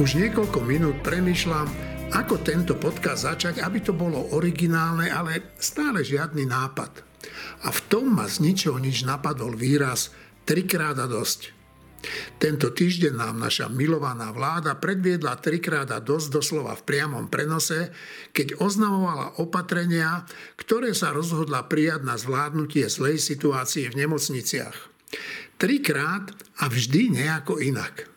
Už niekoľko minút premyšľam, ako tento podcast začať, aby to bolo originálne, ale stále žiadny nápad. A v tom ma z ničoho nič napadol výraz trikrát a dosť. Tento týždeň nám naša milovaná vláda predviedla trikrát a dosť doslova v priamom prenose, keď oznamovala opatrenia, ktoré sa rozhodla prijať na zvládnutie zlej situácie v nemocniciach. Trikrát a vždy nejako inak.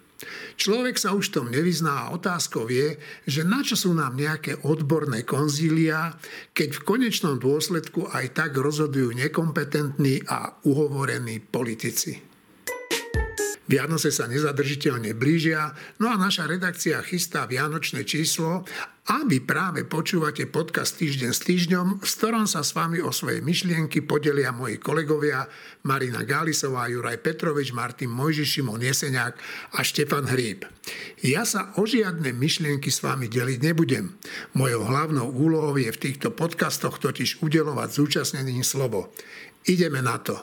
Človek sa už tom nevyzná a otázkou je, že na čo sú nám nejaké odborné konzília, keď v konečnom dôsledku aj tak rozhodujú nekompetentní a uhovorení politici. Vianoce sa nezadržiteľne blížia, no a naša redakcia chystá vianočné číslo a vy práve počúvate podcast Týždeň s týždňom, v ktorom sa s vami o svoje myšlienky podelia moji kolegovia Marina Gálisová, Juraj Petrovič, Martin Mojžiš, Šimon Jeseniak a Štefan Hríb. Ja sa o žiadne myšlienky s vami deliť nebudem. Mojou hlavnou úlohou je v týchto podcastoch totiž udelovať zúčastneným slovo. Ideme na to.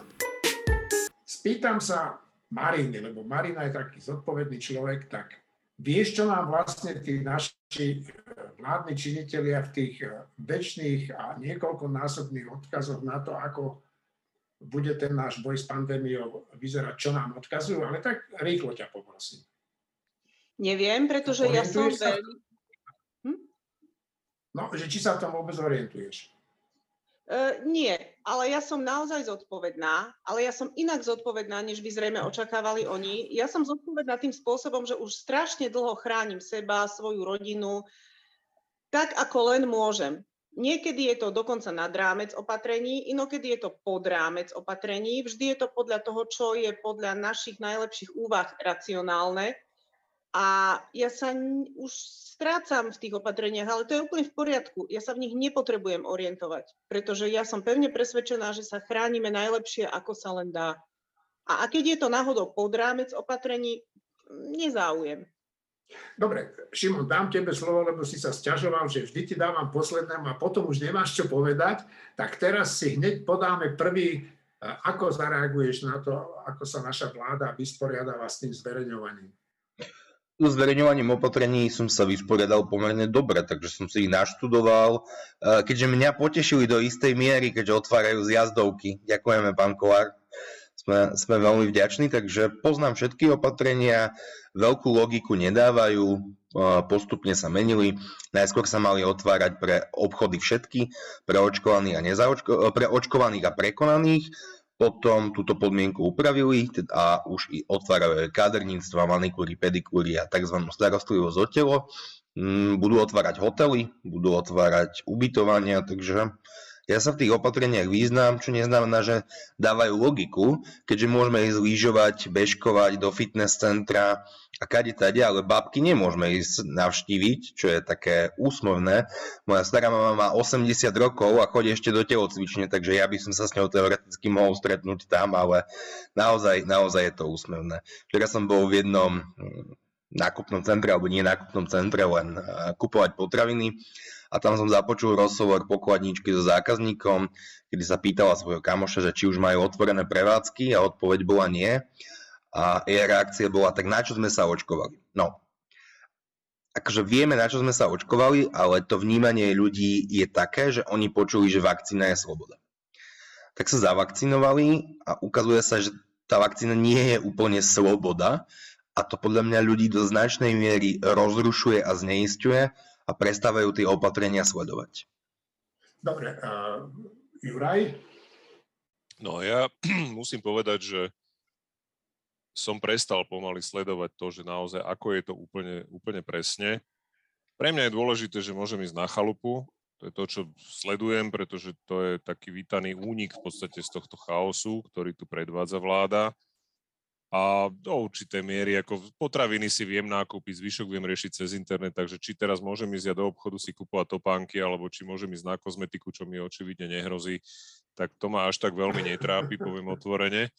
Spýtam sa Mariny, lebo Marina je taký zodpovedný človek, tak vieš, čo nám vlastne tí naši eh, vládni činitelia v tých eh, väčšných a niekoľkonásobných odkazoch na to, ako bude ten náš boj s pandémiou vyzerať, čo nám odkazujú, ale tak rýchlo ťa poprosím. Neviem, pretože ja som veľmi... Hm? No, že či sa v tom vôbec orientuješ. Uh, nie, ale ja som naozaj zodpovedná, ale ja som inak zodpovedná, než by zrejme očakávali oni. Ja som zodpovedná tým spôsobom, že už strašne dlho chránim seba, svoju rodinu, tak ako len môžem. Niekedy je to dokonca nad rámec opatrení, inokedy je to pod rámec opatrení. Vždy je to podľa toho, čo je podľa našich najlepších úvah racionálne. A ja sa už strácam v tých opatreniach, ale to je úplne v poriadku. Ja sa v nich nepotrebujem orientovať, pretože ja som pevne presvedčená, že sa chránime najlepšie, ako sa len dá. A keď je to náhodou pod rámec opatrení, nezáujem. Dobre, Šimon, dám tebe slovo, lebo si sa sťažoval, že vždy ti dávam poslednému a potom už nemáš čo povedať, tak teraz si hneď podáme prvý, ako zareaguješ na to, ako sa naša vláda vysporiadáva s tým zverejňovaním. So zverejňovaním opatrení som sa vysporiadal pomerne dobre, takže som si ich naštudoval. Keďže mňa potešili do istej miery, keďže otvárajú zjazdovky. Ďakujeme, pán Kolár. Sme, sme veľmi vďační, takže poznám všetky opatrenia, veľkú logiku nedávajú, postupne sa menili. Najskôr sa mali otvárať pre obchody všetky, pre očkovaných a, nezaočko- pre očkovaných a prekonaných potom túto podmienku upravili a už i otvárajú kaderníctva, manikúry, pedikúry a tzv. starostlivosť o telo. Mm, budú otvárať hotely, budú otvárať ubytovania, takže ja sa v tých opatreniach význam, čo neznamená, že dávajú logiku, keďže môžeme ísť lyžovať, bežkovať do fitness centra a kade tade, ale babky nemôžeme ísť navštíviť, čo je také úsmovné. Moja stará mama má 80 rokov a chodí ešte do telocvične, takže ja by som sa s ňou teoreticky mohol stretnúť tam, ale naozaj, naozaj je to úsmevné. Včera som bol v jednom hm, nákupnom centre, alebo nie nákupnom centre, len eh, kupovať potraviny a tam som započul rozhovor pokladničky so zákazníkom, kedy sa pýtala svojho kamoša, že či už majú otvorené prevádzky a odpoveď bola nie. A jej reakcia bola, tak na čo sme sa očkovali? No, akože vieme, na čo sme sa očkovali, ale to vnímanie ľudí je také, že oni počuli, že vakcína je sloboda. Tak sa zavakcinovali a ukazuje sa, že tá vakcína nie je úplne sloboda a to podľa mňa ľudí do značnej miery rozrušuje a zneistuje a prestávajú tie opatrenia sledovať. Dobre, uh, Juraj? No ja musím povedať, že som prestal pomaly sledovať to, že naozaj ako je to úplne, úplne presne. Pre mňa je dôležité, že môžem ísť na chalupu, to je to, čo sledujem, pretože to je taký vítaný únik v podstate z tohto chaosu, ktorý tu predvádza vláda a do určitej miery, ako potraviny si viem nákúpiť, zvyšok viem riešiť cez internet, takže či teraz môžem ísť ja do obchodu si kúpovať topánky, alebo či môžem ísť na kozmetiku, čo mi očividne nehrozí, tak to ma až tak veľmi netrápi, poviem otvorene.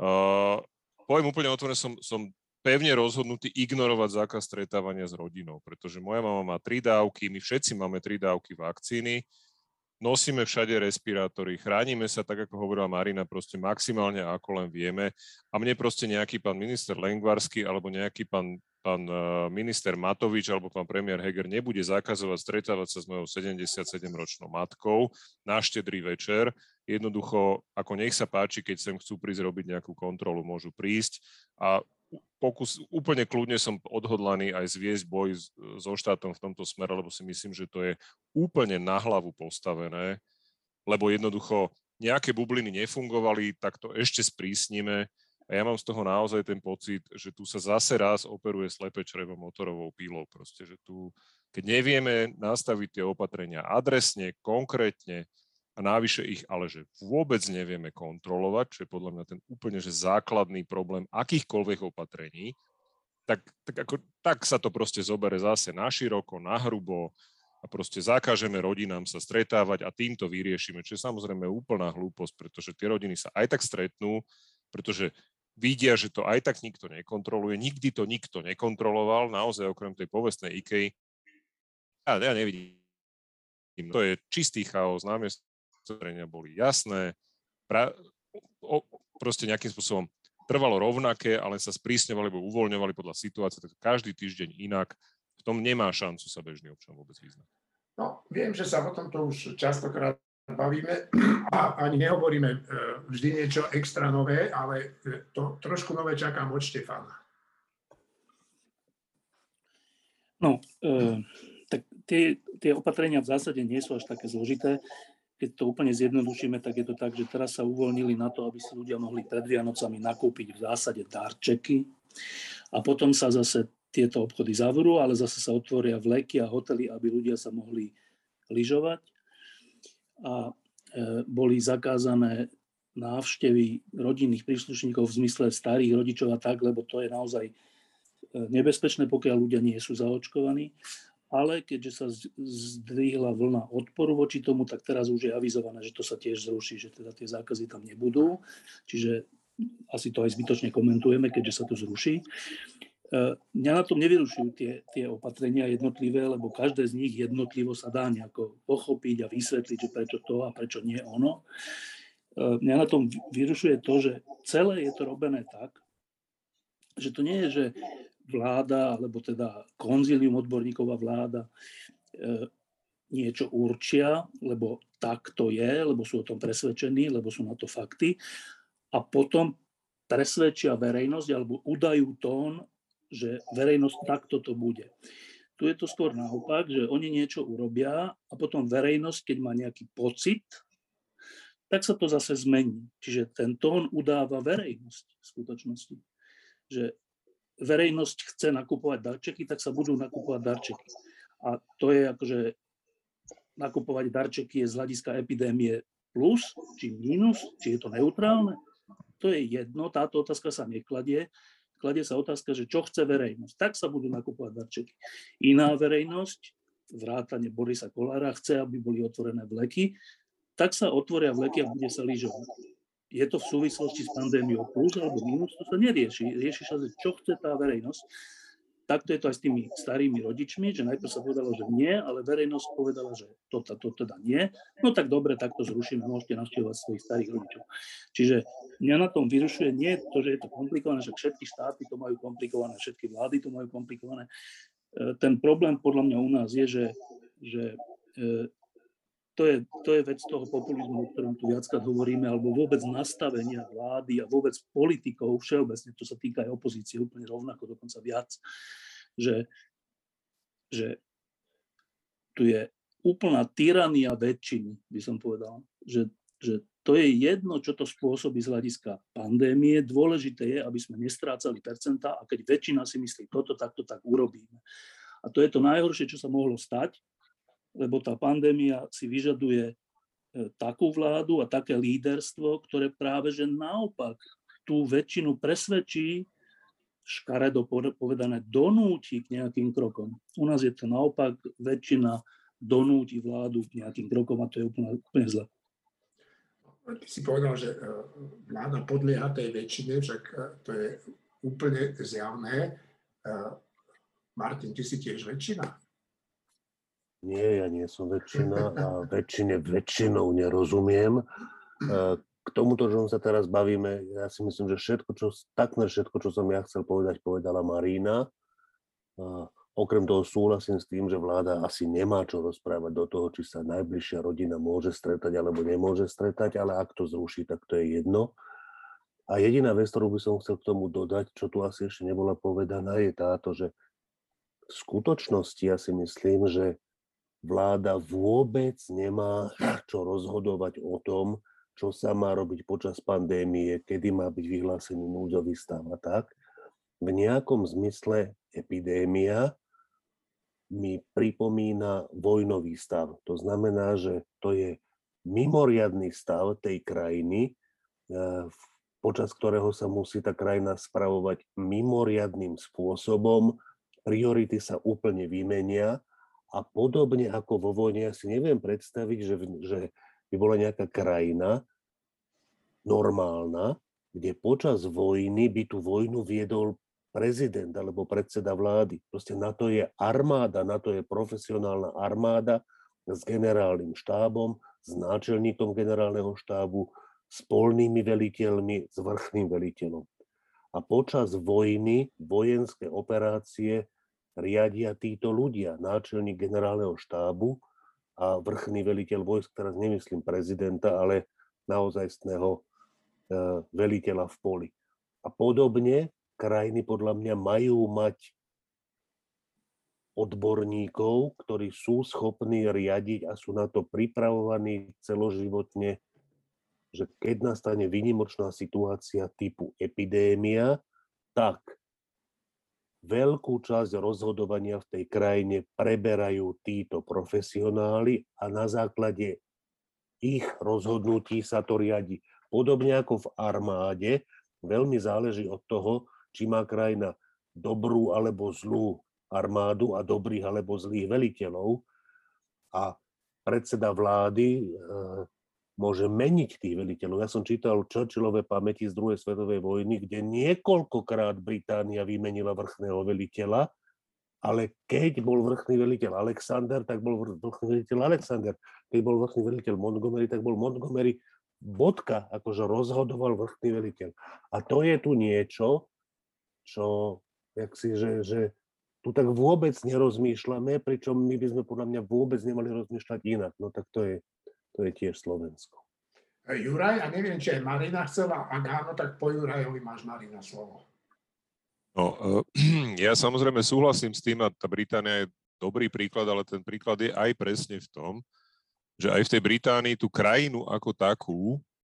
Uh, poviem úplne otvorene, som, som pevne rozhodnutý ignorovať zákaz stretávania s rodinou, pretože moja mama má tri dávky, my všetci máme tri dávky vakcíny, nosíme všade respirátory, chránime sa, tak ako hovorila Marina, proste maximálne ako len vieme. A mne proste nejaký pán minister Lengvarsky alebo nejaký pán pán eh, minister Matovič alebo pán premiér Heger nebude zakazovať stretávať sa s mojou 77-ročnou matkou na štedrý večer. Jednoducho, ako nech sa páči, keď sem chcú prísť robiť nejakú kontrolu, môžu prísť a pokus, úplne kľudne som odhodlaný aj zviesť boj so štátom v tomto smere, lebo si myslím, že to je úplne na hlavu postavené, lebo jednoducho nejaké bubliny nefungovali, tak to ešte sprísnime a ja mám z toho naozaj ten pocit, že tu sa zase raz operuje slepe črevo motorovou pílou. Proste, že tu, keď nevieme nastaviť tie opatrenia adresne, konkrétne a návyše ich ale že vôbec nevieme kontrolovať, čo je podľa mňa ten úplne že základný problém akýchkoľvek opatrení, tak, tak, ako, tak sa to proste zobere zase na široko, na hrubo a proste zakážeme rodinám sa stretávať a týmto vyriešime, čo je samozrejme úplná hlúposť, pretože tie rodiny sa aj tak stretnú, pretože vidia, že to aj tak nikto nekontroluje. Nikdy to nikto nekontroloval, naozaj okrem tej povestnej IKEA. Ja, ja nevidím. To je čistý chaos, námiestrenia boli jasné, pra, o, proste nejakým spôsobom trvalo rovnaké, ale sa sprísňovali alebo uvoľňovali podľa situácie, tak každý týždeň inak. V tom nemá šancu sa bežný občan vôbec vyznať. No, viem, že sa o tomto už častokrát bavíme a ani nehovoríme e, vždy niečo extra nové, ale e, to trošku nové čakám od Štefana. No, e, tak tie, tie opatrenia v zásade nie sú až také zložité. Keď to úplne zjednodušíme, tak je to tak, že teraz sa uvoľnili na to, aby si ľudia mohli pred Vianocami nakúpiť v zásade darčeky a potom sa zase tieto obchody zavrú, ale zase sa otvoria vleky a hotely, aby ľudia sa mohli lyžovať a e, boli zakázané návštevy rodinných príslušníkov v zmysle starých rodičov a tak, lebo to je naozaj e, nebezpečné, pokiaľ ľudia nie sú zaočkovaní. Ale keďže sa zdvihla vlna odporu voči tomu, tak teraz už je avizované, že to sa tiež zruší, že teda tie zákazy tam nebudú. Čiže asi to aj zbytočne komentujeme, keďže sa to zruší. E, mňa na tom nevyrušujú tie, tie opatrenia jednotlivé, lebo každé z nich jednotlivo sa dá nejako pochopiť a vysvetliť, že prečo to a prečo nie ono. E, mňa na tom vyrušuje to, že celé je to robené tak, že to nie je, že vláda, alebo teda konzilium odborníkov a vláda e, niečo určia, lebo tak to je, lebo sú o tom presvedčení, lebo sú na to fakty a potom presvedčia verejnosť alebo udajú tón že verejnosť takto to bude. Tu je to skôr naopak, že oni niečo urobia a potom verejnosť, keď má nejaký pocit, tak sa to zase zmení. Čiže ten tón udáva verejnosť v skutočnosti. Že verejnosť chce nakupovať darčeky, tak sa budú nakupovať darčeky. A to je akože nakupovať darčeky je z hľadiska epidémie plus, či minus, či je to neutrálne. To je jedno, táto otázka sa nekladie kladie sa otázka, že čo chce verejnosť. Tak sa budú nakupovať darčeky. Iná verejnosť, vrátane Borisa Kolára, chce, aby boli otvorené vleky, tak sa otvoria vleky a bude sa lyžovať. Je to v súvislosti s pandémiou plus alebo minus, to sa nerieši. Rieši sa, čo chce tá verejnosť takto je to aj s tými starými rodičmi, že najprv sa povedalo, že nie, ale verejnosť povedala, že to, to, to teda nie. No tak dobre, tak to zrušíme, môžete navštevovať svojich starých rodičov. Čiže mňa na tom vyrušuje nie to, že je to komplikované, že všetky štáty to majú komplikované, všetky vlády to majú komplikované. E, ten problém podľa mňa u nás je, že, že e, to je, to je vec toho populizmu, o ktorom tu viackrát hovoríme, alebo vôbec nastavenia vlády a vôbec politikov všeobecne, to sa týka aj opozície úplne rovnako, dokonca viac, že, že tu je úplná tyrania väčšiny, by som povedal, že, že to je jedno, čo to spôsobí z hľadiska pandémie. Dôležité je, aby sme nestrácali percentá a keď väčšina si myslí toto, tak to tak urobíme. A to je to najhoršie, čo sa mohlo stať, lebo tá pandémia si vyžaduje e, takú vládu a také líderstvo, ktoré práve že naopak tú väčšinu presvedčí, škaredo povedané, donúti k nejakým krokom. U nás je to naopak, väčšina donúti vládu k nejakým krokom a to je úplne, úplne zle. Ty si povedal, že e, vláda podlieha tej väčšine, však e, to je úplne zjavné. Martin, ty si tiež väčšina? Nie, ja nie som väčšina a väčšine väčšinou nerozumiem. E, k tomuto, že sa teraz bavíme, ja si myslím, že všetko, čo, takmer všetko, čo som ja chcel povedať, povedala Marína. Okrem toho súhlasím s tým, že vláda asi nemá čo rozprávať do toho, či sa najbližšia rodina môže stretať alebo nemôže stretať, ale ak to zruší, tak to je jedno. A jediná vec, ktorú by som chcel k tomu dodať, čo tu asi ešte nebola povedaná, je táto, že v skutočnosti ja si myslím, že vláda vôbec nemá čo rozhodovať o tom, čo sa má robiť počas pandémie, kedy má byť vyhlásený núdzový stav a tak. V nejakom zmysle epidémia mi pripomína vojnový stav. To znamená, že to je mimoriadný stav tej krajiny, eh, počas ktorého sa musí tá krajina spravovať mimoriadným spôsobom, priority sa úplne vymenia a podobne ako vo vojne, ja si neviem predstaviť, že, že by bola nejaká krajina normálna, kde počas vojny by tú vojnu viedol prezident alebo predseda vlády. Proste na to je armáda, na to je profesionálna armáda s generálnym štábom, s náčelníkom generálneho štábu, s polnými veliteľmi, s vrchným veliteľom. A počas vojny, vojenské operácie riadia títo ľudia, náčelník generálneho štábu a vrchný veliteľ vojsk, teraz nemyslím prezidenta, ale naozajstného eh, veliteľa v poli. A podobne krajiny podľa mňa majú mať odborníkov, ktorí sú schopní riadiť a sú na to pripravovaní celoživotne, že keď nastane výnimočná situácia typu epidémia, tak veľkú časť rozhodovania v tej krajine preberajú títo profesionáli a na základe ich rozhodnutí sa to riadi. Podobne ako v armáde, veľmi záleží od toho, či má krajina dobrú alebo zlú armádu a dobrých alebo zlých veliteľov. A predseda vlády e, môže meniť tých veliteľov. Ja som čítal Churchillové pamäti z druhej svetovej vojny, kde niekoľkokrát Británia vymenila vrchného veliteľa, ale keď bol vrchný veliteľ Alexander, tak bol vrchný veliteľ Alexander. Keď bol vrchný veliteľ Montgomery, tak bol Montgomery bodka, akože rozhodoval vrchný veliteľ. A to je tu niečo, čo, jak si, že, že tu tak vôbec nerozmýšľame, pričom my by sme podľa mňa vôbec nemali rozmýšľať inak. No tak to je, to je tiež Slovensko. Juraj, a neviem, či aj Marina chcela, ak áno, tak po Jurajovi máš Marina slovo. No, ja samozrejme súhlasím s tým, a tá Británia je dobrý príklad, ale ten príklad je aj presne v tom, že aj v tej Británii tú krajinu ako takú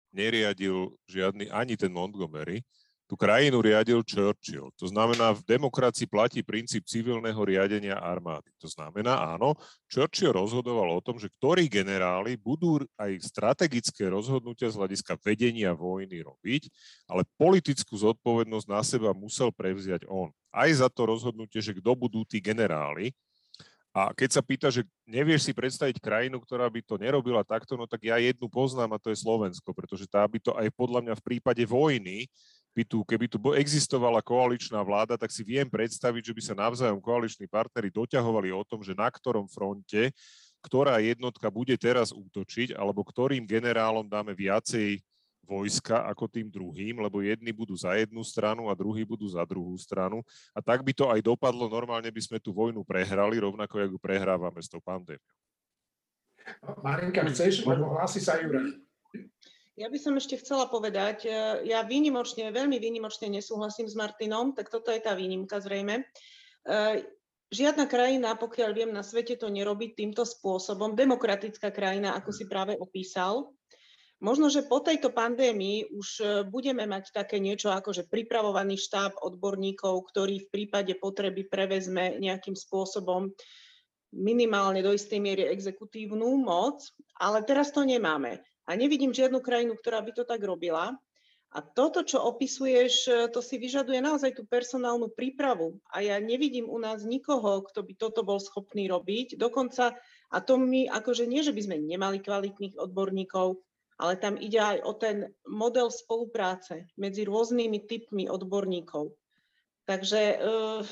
neriadil žiadny ani ten Montgomery, tú krajinu riadil Churchill. To znamená, v demokracii platí princíp civilného riadenia armády. To znamená, áno, Churchill rozhodoval o tom, že ktorí generáli budú aj strategické rozhodnutia z hľadiska vedenia vojny robiť, ale politickú zodpovednosť na seba musel prevziať on. Aj za to rozhodnutie, že kto budú tí generáli, a keď sa pýta, že nevieš si predstaviť krajinu, ktorá by to nerobila takto, no tak ja jednu poznám a to je Slovensko, pretože tá by to aj podľa mňa v prípade vojny by tu, keby tu existovala koaličná vláda, tak si viem predstaviť, že by sa navzájom koaliční partnery doťahovali o tom, že na ktorom fronte, ktorá jednotka bude teraz útočiť, alebo ktorým generálom dáme viacej vojska ako tým druhým, lebo jedni budú za jednu stranu a druhí budú za druhú stranu. A tak by to aj dopadlo. Normálne by sme tú vojnu prehrali, rovnako ako ju prehrávame s tou pandémiou. Marinka, chceš? Lebo hlási sa Juraj. Ja by som ešte chcela povedať, e, ja výnimočne, veľmi výnimočne nesúhlasím s Martinom, tak toto je tá výnimka zrejme. E, žiadna krajina, pokiaľ viem, na svete to nerobí týmto spôsobom. Demokratická krajina, ako si práve opísal. Možno, že po tejto pandémii už e, budeme mať také niečo ako že pripravovaný štáb odborníkov, ktorý v prípade potreby prevezme nejakým spôsobom minimálne do istej miery exekutívnu moc, ale teraz to nemáme. A nevidím žiadnu krajinu, ktorá by to tak robila. A toto, čo opisuješ, e, to si vyžaduje naozaj tú personálnu prípravu. A ja nevidím u nás nikoho, kto by toto bol schopný robiť. Dokonca, a to my akože nie, že by sme nemali kvalitných odborníkov, ale tam ide aj o ten model spolupráce medzi rôznymi typmi odborníkov. Takže uh,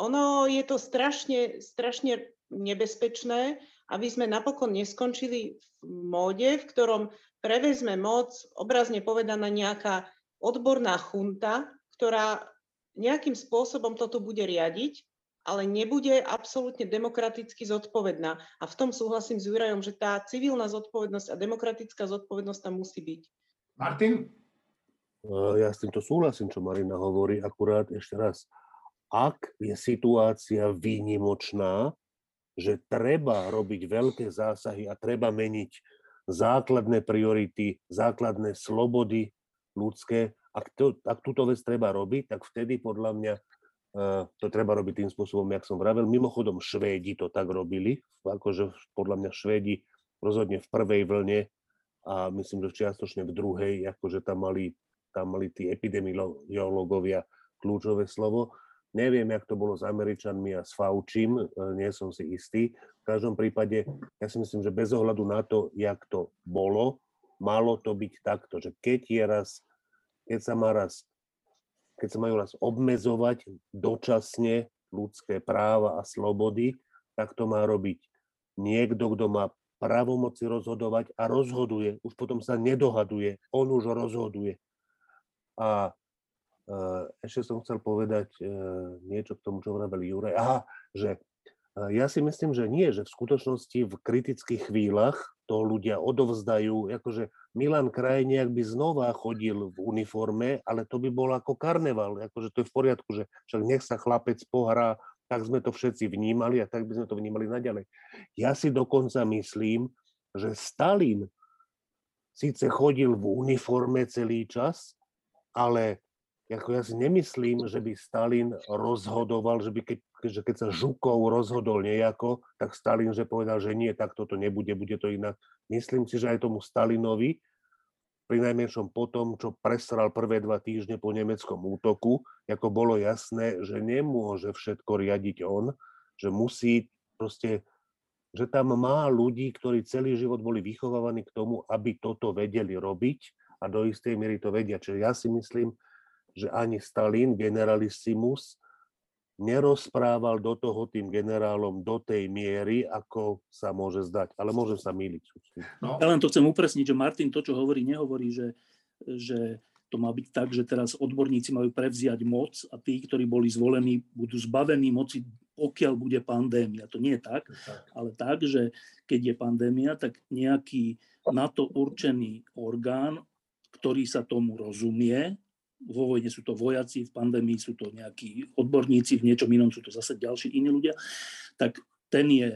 ono je to strašne, strašne nebezpečné, aby sme napokon neskončili v móde, v ktorom prevezme moc, obrazne povedaná nejaká odborná chunta, ktorá nejakým spôsobom toto bude riadiť ale nebude absolútne demokraticky zodpovedná. A v tom súhlasím s Jurajom, že tá civilná zodpovednosť a demokratická zodpovednosť tam musí byť. Martin? Ja s týmto súhlasím, čo Marina hovorí, akurát ešte raz. Ak je situácia výnimočná, že treba robiť veľké zásahy a treba meniť základné priority, základné slobody ľudské, ak, to, ak túto vec treba robiť, tak vtedy podľa mňa uh, to treba robiť tým spôsobom, jak som vravel. Mimochodom, Švédi to tak robili, akože podľa mňa Švédi rozhodne v prvej vlne a myslím, že čiastočne v druhej, akože tam mali tam mali tí epidemiológovia kľúčové slovo. Neviem, jak to bolo s Američanmi a s Faučím, e, nie som si istý. V každom prípade, ja si myslím, že bez ohľadu na to, jak to bolo, malo to byť takto, že keď je raz, keď sa má raz, keď sa majú raz obmedzovať dočasne ľudské práva a slobody, tak to má robiť niekto, kto má právomoci rozhodovať a rozhoduje. Už potom sa nedohaduje, on už rozhoduje. A ešte som chcel povedať e, niečo k tomu, čo vravel Juraj. Aha, že e, ja si myslím, že nie, že v skutočnosti v kritických chvíľach to ľudia odovzdajú, akože Milan Krajniak by znova chodil v uniforme, ale to by bol ako karneval, akože to je v poriadku, že však nech sa chlapec pohrá, tak sme to všetci vnímali a tak by sme to vnímali naďalej. Ja si dokonca myslím, že Stalin síce chodil v uniforme celý čas, ale ako ja si nemyslím, že by Stalin rozhodoval, že, by keď, že keď sa Žukov rozhodol nejako, tak Stalin že povedal, že nie, tak toto nebude, bude to inak. Myslím si, že aj tomu Stalinovi, pri najmenšom po tom, čo presral prvé dva týždne po nemeckom útoku, ako bolo jasné, že nemôže všetko riadiť on, že musí proste, že tam má ľudí, ktorí celý život boli vychovávaní k tomu, aby toto vedeli robiť a do istej miery to vedia. Čiže ja si myslím, že ani Stalin, generalissimus, nerozprával do toho tým generálom do tej miery, ako sa môže zdať. Ale môžem sa míliť. No. Ja len to chcem upresniť, že Martin to, čo hovorí, nehovorí, že, že to má byť tak, že teraz odborníci majú prevziať moc a tí, ktorí boli zvolení, budú zbavení moci, pokiaľ bude pandémia. To nie je tak, ale tak, že keď je pandémia, tak nejaký na to určený orgán ktorý sa tomu rozumie. Vo vojne sú to vojaci, v pandémii sú to nejakí odborníci, v niečom inom sú to zase ďalší iní ľudia. Tak ten je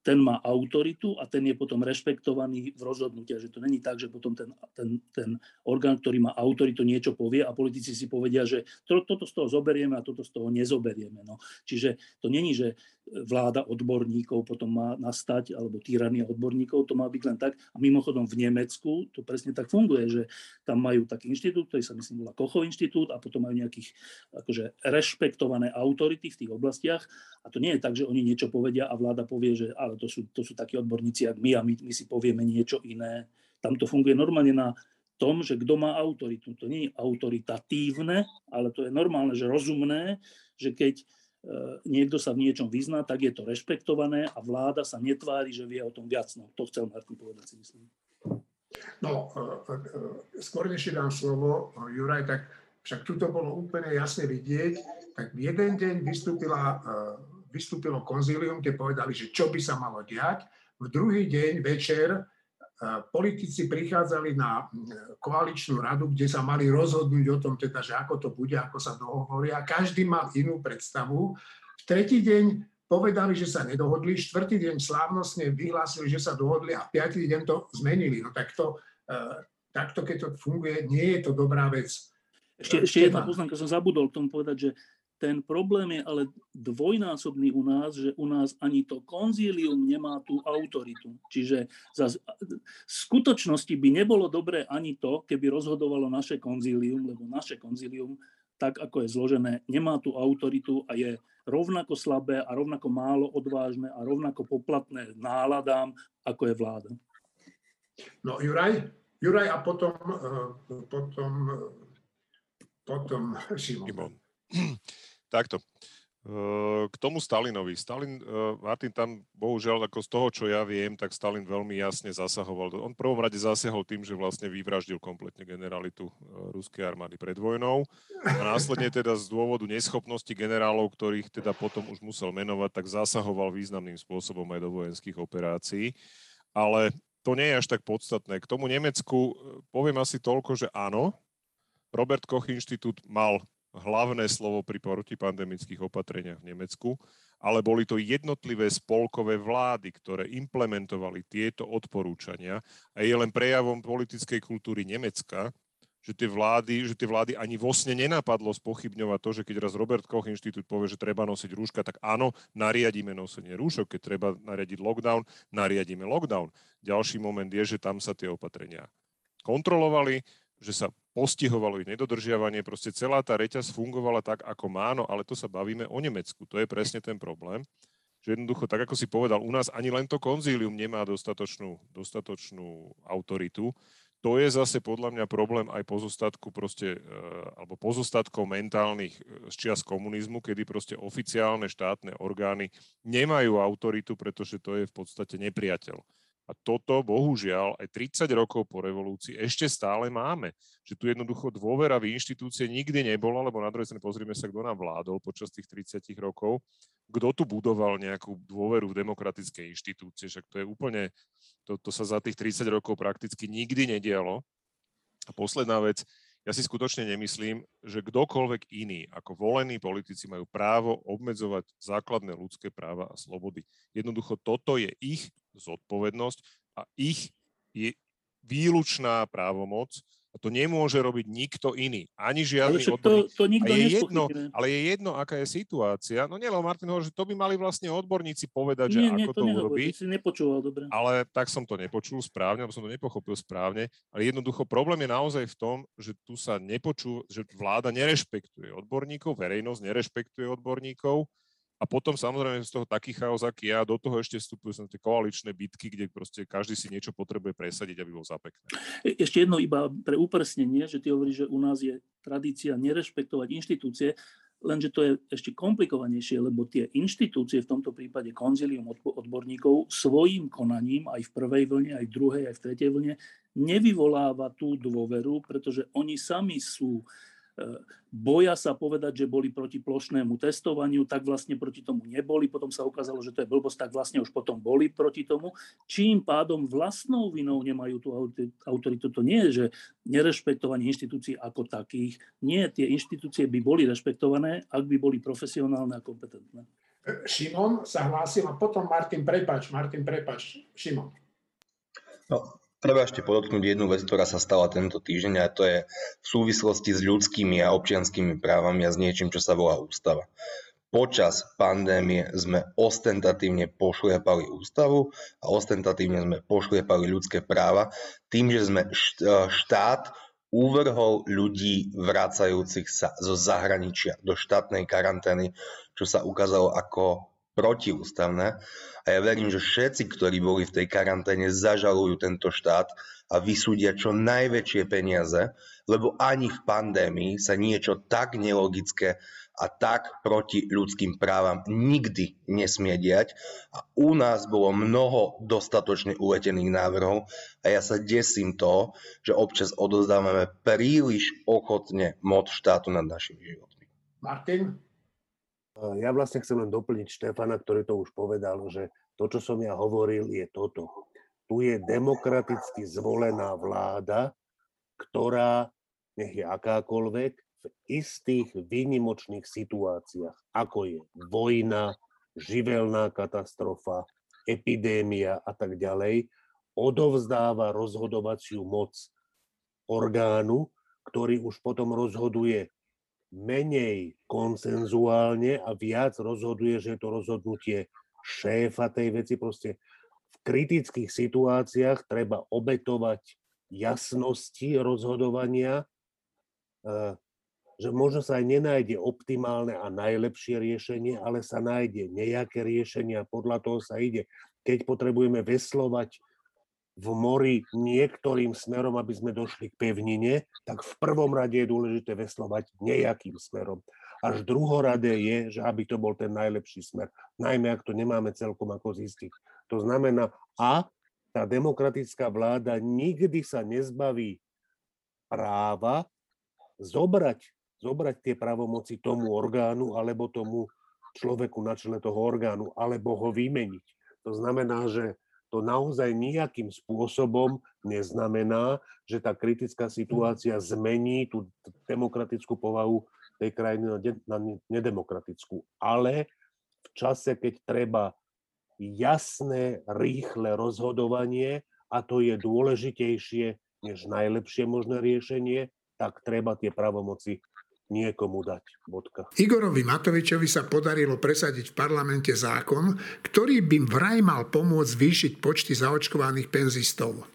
ten má autoritu a ten je potom rešpektovaný v rozhodnutia. Že to není tak, že potom ten, ten, ten orgán, ktorý má autoritu, niečo povie a politici si povedia, že to, toto z toho zoberieme a toto z toho nezoberieme. No. Čiže to není, že vláda odborníkov potom má nastať, alebo tyrania odborníkov, to má byť len tak. A mimochodom v Nemecku to presne tak funguje, že tam majú taký inštitút, ktorý sa myslím volá Kochov inštitút a potom majú nejakých akože rešpektované autority v tých oblastiach a to nie je tak, že oni niečo povedia a vláda povie, že ale to sú, to sú takí odborníci, ako my a my, my si povieme niečo iné. Tam to funguje normálne na tom, že kto má autoritu. To nie je autoritatívne, ale to je normálne, že rozumné, že keď e, niekto sa v niečom vyzná, tak je to rešpektované a vláda sa netvári, že vie o tom viac. No, to chcel Martin povedať, si myslím. No, e, e, skôr než dám slovo, Juraj, tak však tu to bolo úplne jasne vidieť, tak v jeden deň vystúpila vystúpilo konzílium, kde povedali, že čo by sa malo diať. V druhý deň večer e, politici prichádzali na koaličnú radu, kde sa mali rozhodnúť o tom, teda, že ako to bude, ako sa dohovoria. Každý mal inú predstavu. V tretí deň povedali, že sa nedohodli, štvrtý deň slávnostne vyhlásili, že sa dohodli a piatý deň to zmenili. No tak to, e, takto, keď to funguje, nie je to dobrá vec. Ešte, ešte jedna poznámka, som zabudol k tomu povedať, že ten problém je ale dvojnásobný u nás, že u nás ani to konzílium nemá tú autoritu. Čiže za, skutočnosti by nebolo dobré ani to, keby rozhodovalo naše konzílium, lebo naše konzílium, tak ako je zložené, nemá tú autoritu a je rovnako slabé a rovnako málo odvážne a rovnako poplatné náladám, ako je vláda. No Juraj, Juraj a potom, eh, potom, eh, potom Šimon. Takto. K tomu Stalinovi. Stalin, Martin, tam bohužiaľ ako z toho, čo ja viem, tak Stalin veľmi jasne zasahoval. On v prvom rade zasiahol tým, že vlastne vyvraždil kompletne generalitu ruskej armády pred vojnou a následne teda z dôvodu neschopnosti generálov, ktorých teda potom už musel menovať, tak zasahoval významným spôsobom aj do vojenských operácií. Ale to nie je až tak podstatné. K tomu Nemecku poviem asi toľko, že áno, Robert Koch inštitút mal hlavné slovo pri protipandemických opatreniach v Nemecku, ale boli to jednotlivé spolkové vlády, ktoré implementovali tieto odporúčania a je len prejavom politickej kultúry Nemecka, že tie vlády, že tie vlády ani vo sne nenapadlo spochybňovať to, že keď raz Robert Koch inštitút povie, že treba nosiť rúška, tak áno, nariadíme nosenie rúšok, keď treba nariadiť lockdown, nariadíme lockdown. Ďalší moment je, že tam sa tie opatrenia kontrolovali, že sa postihovalo ich nedodržiavanie, proste celá tá reťaz fungovala tak, ako má, no ale to sa bavíme o Nemecku, to je presne ten problém, že jednoducho, tak ako si povedal, u nás ani len to konzílium nemá dostatočnú, dostatočnú autoritu, to je zase podľa mňa problém aj pozostatku proste, e, alebo pozostatkov mentálnych e, z čias komunizmu, kedy proste oficiálne štátne orgány nemajú autoritu, pretože to je v podstate nepriateľ. A toto, bohužiaľ, aj 30 rokov po revolúcii ešte stále máme. Že tu jednoducho dôvera v inštitúcie nikdy nebola, lebo na druhej strane pozrieme sa, kto nám vládol počas tých 30 rokov, kto tu budoval nejakú dôveru v demokratické inštitúcie, však to je úplne, to, to sa za tých 30 rokov prakticky nikdy nedialo. A posledná vec, ja si skutočne nemyslím, že kdokoľvek iný ako volení politici majú právo obmedzovať základné ľudské práva a slobody. Jednoducho toto je ich zodpovednosť a ich je výlučná právomoc a to nemôže robiť nikto iný, ani žiadny ale odborník. To, to nikto je jedno, ale je jedno, aká je situácia. No nie, Martin hovorí, že to by mali vlastne odborníci povedať, nie, že nie, ako to, to urobiť. si nepočúval dobre. Ale tak som to nepočul správne, alebo som to nepochopil správne. Ale jednoducho problém je naozaj v tom, že tu sa nepočú, že vláda nerešpektuje odborníkov, verejnosť nerešpektuje odborníkov a potom samozrejme z toho taký chaos, aký ja, do toho ešte vstupujú som tie koaličné bitky, kde proste každý si niečo potrebuje presadiť, aby bol zapekné. E, ešte jedno iba pre upresnenie, že ty hovoríš, že u nás je tradícia nerešpektovať inštitúcie, lenže to je ešte komplikovanejšie, lebo tie inštitúcie, v tomto prípade konzilium odborníkov, svojim konaním aj v prvej vlne, aj v druhej, aj v tretej vlne, nevyvoláva tú dôveru, pretože oni sami sú boja sa povedať, že boli proti plošnému testovaniu, tak vlastne proti tomu neboli, potom sa ukázalo, že to je blbosť, tak vlastne už potom boli proti tomu. Čím pádom vlastnou vinou nemajú tú autoritu. To nie je, že nerešpektovanie inštitúcií ako takých. Nie, tie inštitúcie by boli rešpektované, ak by boli profesionálne a kompetentné. Šimon sa hlásil a potom Martin Prepač. Martin Prepač. Šimon. No, Treba ešte podotknúť jednu vec, ktorá sa stala tento týždeň a to je v súvislosti s ľudskými a občianskými právami a s niečím, čo sa volá ústava. Počas pandémie sme ostentatívne pošliepali ústavu a ostentatívne sme pošliepali ľudské práva tým, že sme štát uvrhol ľudí vracajúcich sa zo zahraničia do štátnej karantény, čo sa ukázalo ako protiústavné. A ja verím, že všetci, ktorí boli v tej karanténe, zažalujú tento štát a vysúdia čo najväčšie peniaze, lebo ani v pandémii sa niečo tak nelogické a tak proti ľudským právam nikdy nesmie diať. A u nás bolo mnoho dostatočne uletených návrhov a ja sa desím toho, že občas odozdávame príliš ochotne moc štátu nad našimi životmi. Martin? Ja vlastne chcem len doplniť Štefana, ktorý to už povedal, že to, čo som ja hovoril, je toto. Tu je demokraticky zvolená vláda, ktorá, nech je akákoľvek, v istých výnimočných situáciách, ako je vojna, živelná katastrofa, epidémia a tak ďalej, odovzdáva rozhodovaciu moc orgánu, ktorý už potom rozhoduje menej konsenzuálne a viac rozhoduje, že je to rozhodnutie šéfa tej veci. Proste v kritických situáciách treba obetovať jasnosti rozhodovania, e, že možno sa aj nenájde optimálne a najlepšie riešenie, ale sa nájde nejaké riešenie a podľa toho sa ide. Keď potrebujeme veslovať v mori niektorým smerom, aby sme došli k pevnine, tak v prvom rade je dôležité veslovať nejakým smerom. Až druhoradé je, že aby to bol ten najlepší smer. Najmä, ak to nemáme celkom ako zistiť. To znamená, a tá demokratická vláda nikdy sa nezbaví práva zobrať, zobrať tie právomoci tomu orgánu alebo tomu človeku na čele toho orgánu, alebo ho vymeniť. To znamená, že to naozaj nejakým spôsobom neznamená, že tá kritická situácia zmení tú demokratickú povahu tej krajiny na nedemokratickú. Ale v čase, keď treba jasné, rýchle rozhodovanie, a to je dôležitejšie než najlepšie možné riešenie, tak treba tie pravomoci niekomu dať. Bodka. Igorovi Matovičovi sa podarilo presadiť v parlamente zákon, ktorý by vraj mal pomôcť zvýšiť počty zaočkovaných penzistov.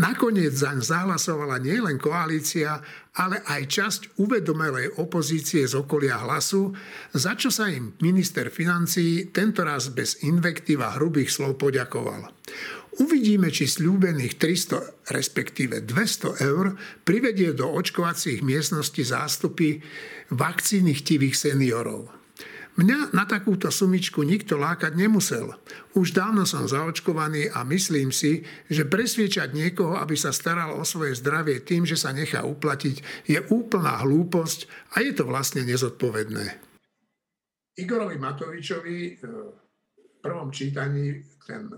Nakoniec zaň zahlasovala nielen koalícia, ale aj časť uvedomelej opozície z okolia hlasu, za čo sa im minister financí tentoraz bez invektív a hrubých slov poďakoval. Uvidíme, či slúbených 300, respektíve 200 eur privedie do očkovacích miestností zástupy vakcíny chtivých seniorov. Mňa na takúto sumičku nikto lákať nemusel. Už dávno som zaočkovaný a myslím si, že presviečať niekoho, aby sa staral o svoje zdravie tým, že sa nechá uplatiť, je úplná hlúposť a je to vlastne nezodpovedné. Igorovi Matovičovi e, v prvom čítaní ten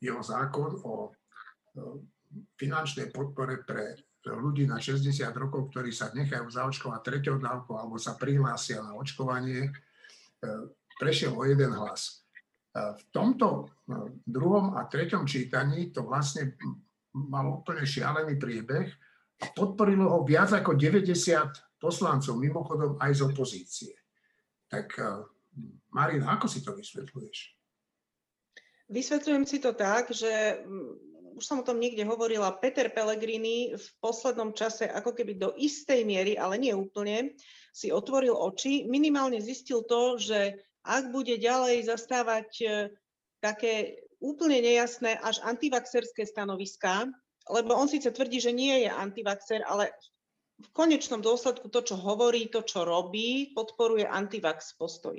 jeho zákon o finančnej podpore pre ľudí na 60 rokov, ktorí sa nechajú zaočkovať treťou dávkou alebo sa prihlásia na očkovanie, e, prešiel o jeden hlas. E, v tomto e, druhom a treťom čítaní to vlastne malo úplne šialený priebeh a podporilo ho viac ako 90 poslancov, mimochodom aj z opozície. Tak Marina, ako si to vysvetľuješ? Vysvetľujem si to tak, že mm, už som o tom niekde hovorila, Peter Pellegrini v poslednom čase ako keby do istej miery, ale nie úplne, si otvoril oči, minimálne zistil to, že ak bude ďalej zastávať e, také úplne nejasné až antivaxerské stanoviská, lebo on síce tvrdí, že nie je antivaxer, ale v konečnom dôsledku to, čo hovorí, to, čo robí, podporuje antivax postoj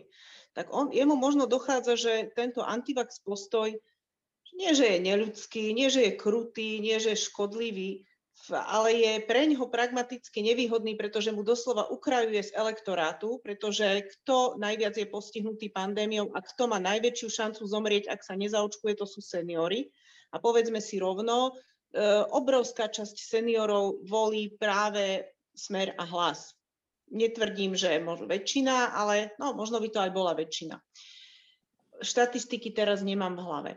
tak on, jemu možno dochádza, že tento antivax postoj nie, že je neľudský, nie, že je krutý, nie, že je škodlivý, ale je pre ňoho pragmaticky nevýhodný, pretože mu doslova ukrajuje z elektorátu, pretože kto najviac je postihnutý pandémiou a kto má najväčšiu šancu zomrieť, ak sa nezaočkuje, to sú seniory. A povedzme si rovno, e, obrovská časť seniorov volí práve smer a hlas netvrdím, že možno väčšina, ale no, možno by to aj bola väčšina. Štatistiky teraz nemám v hlave.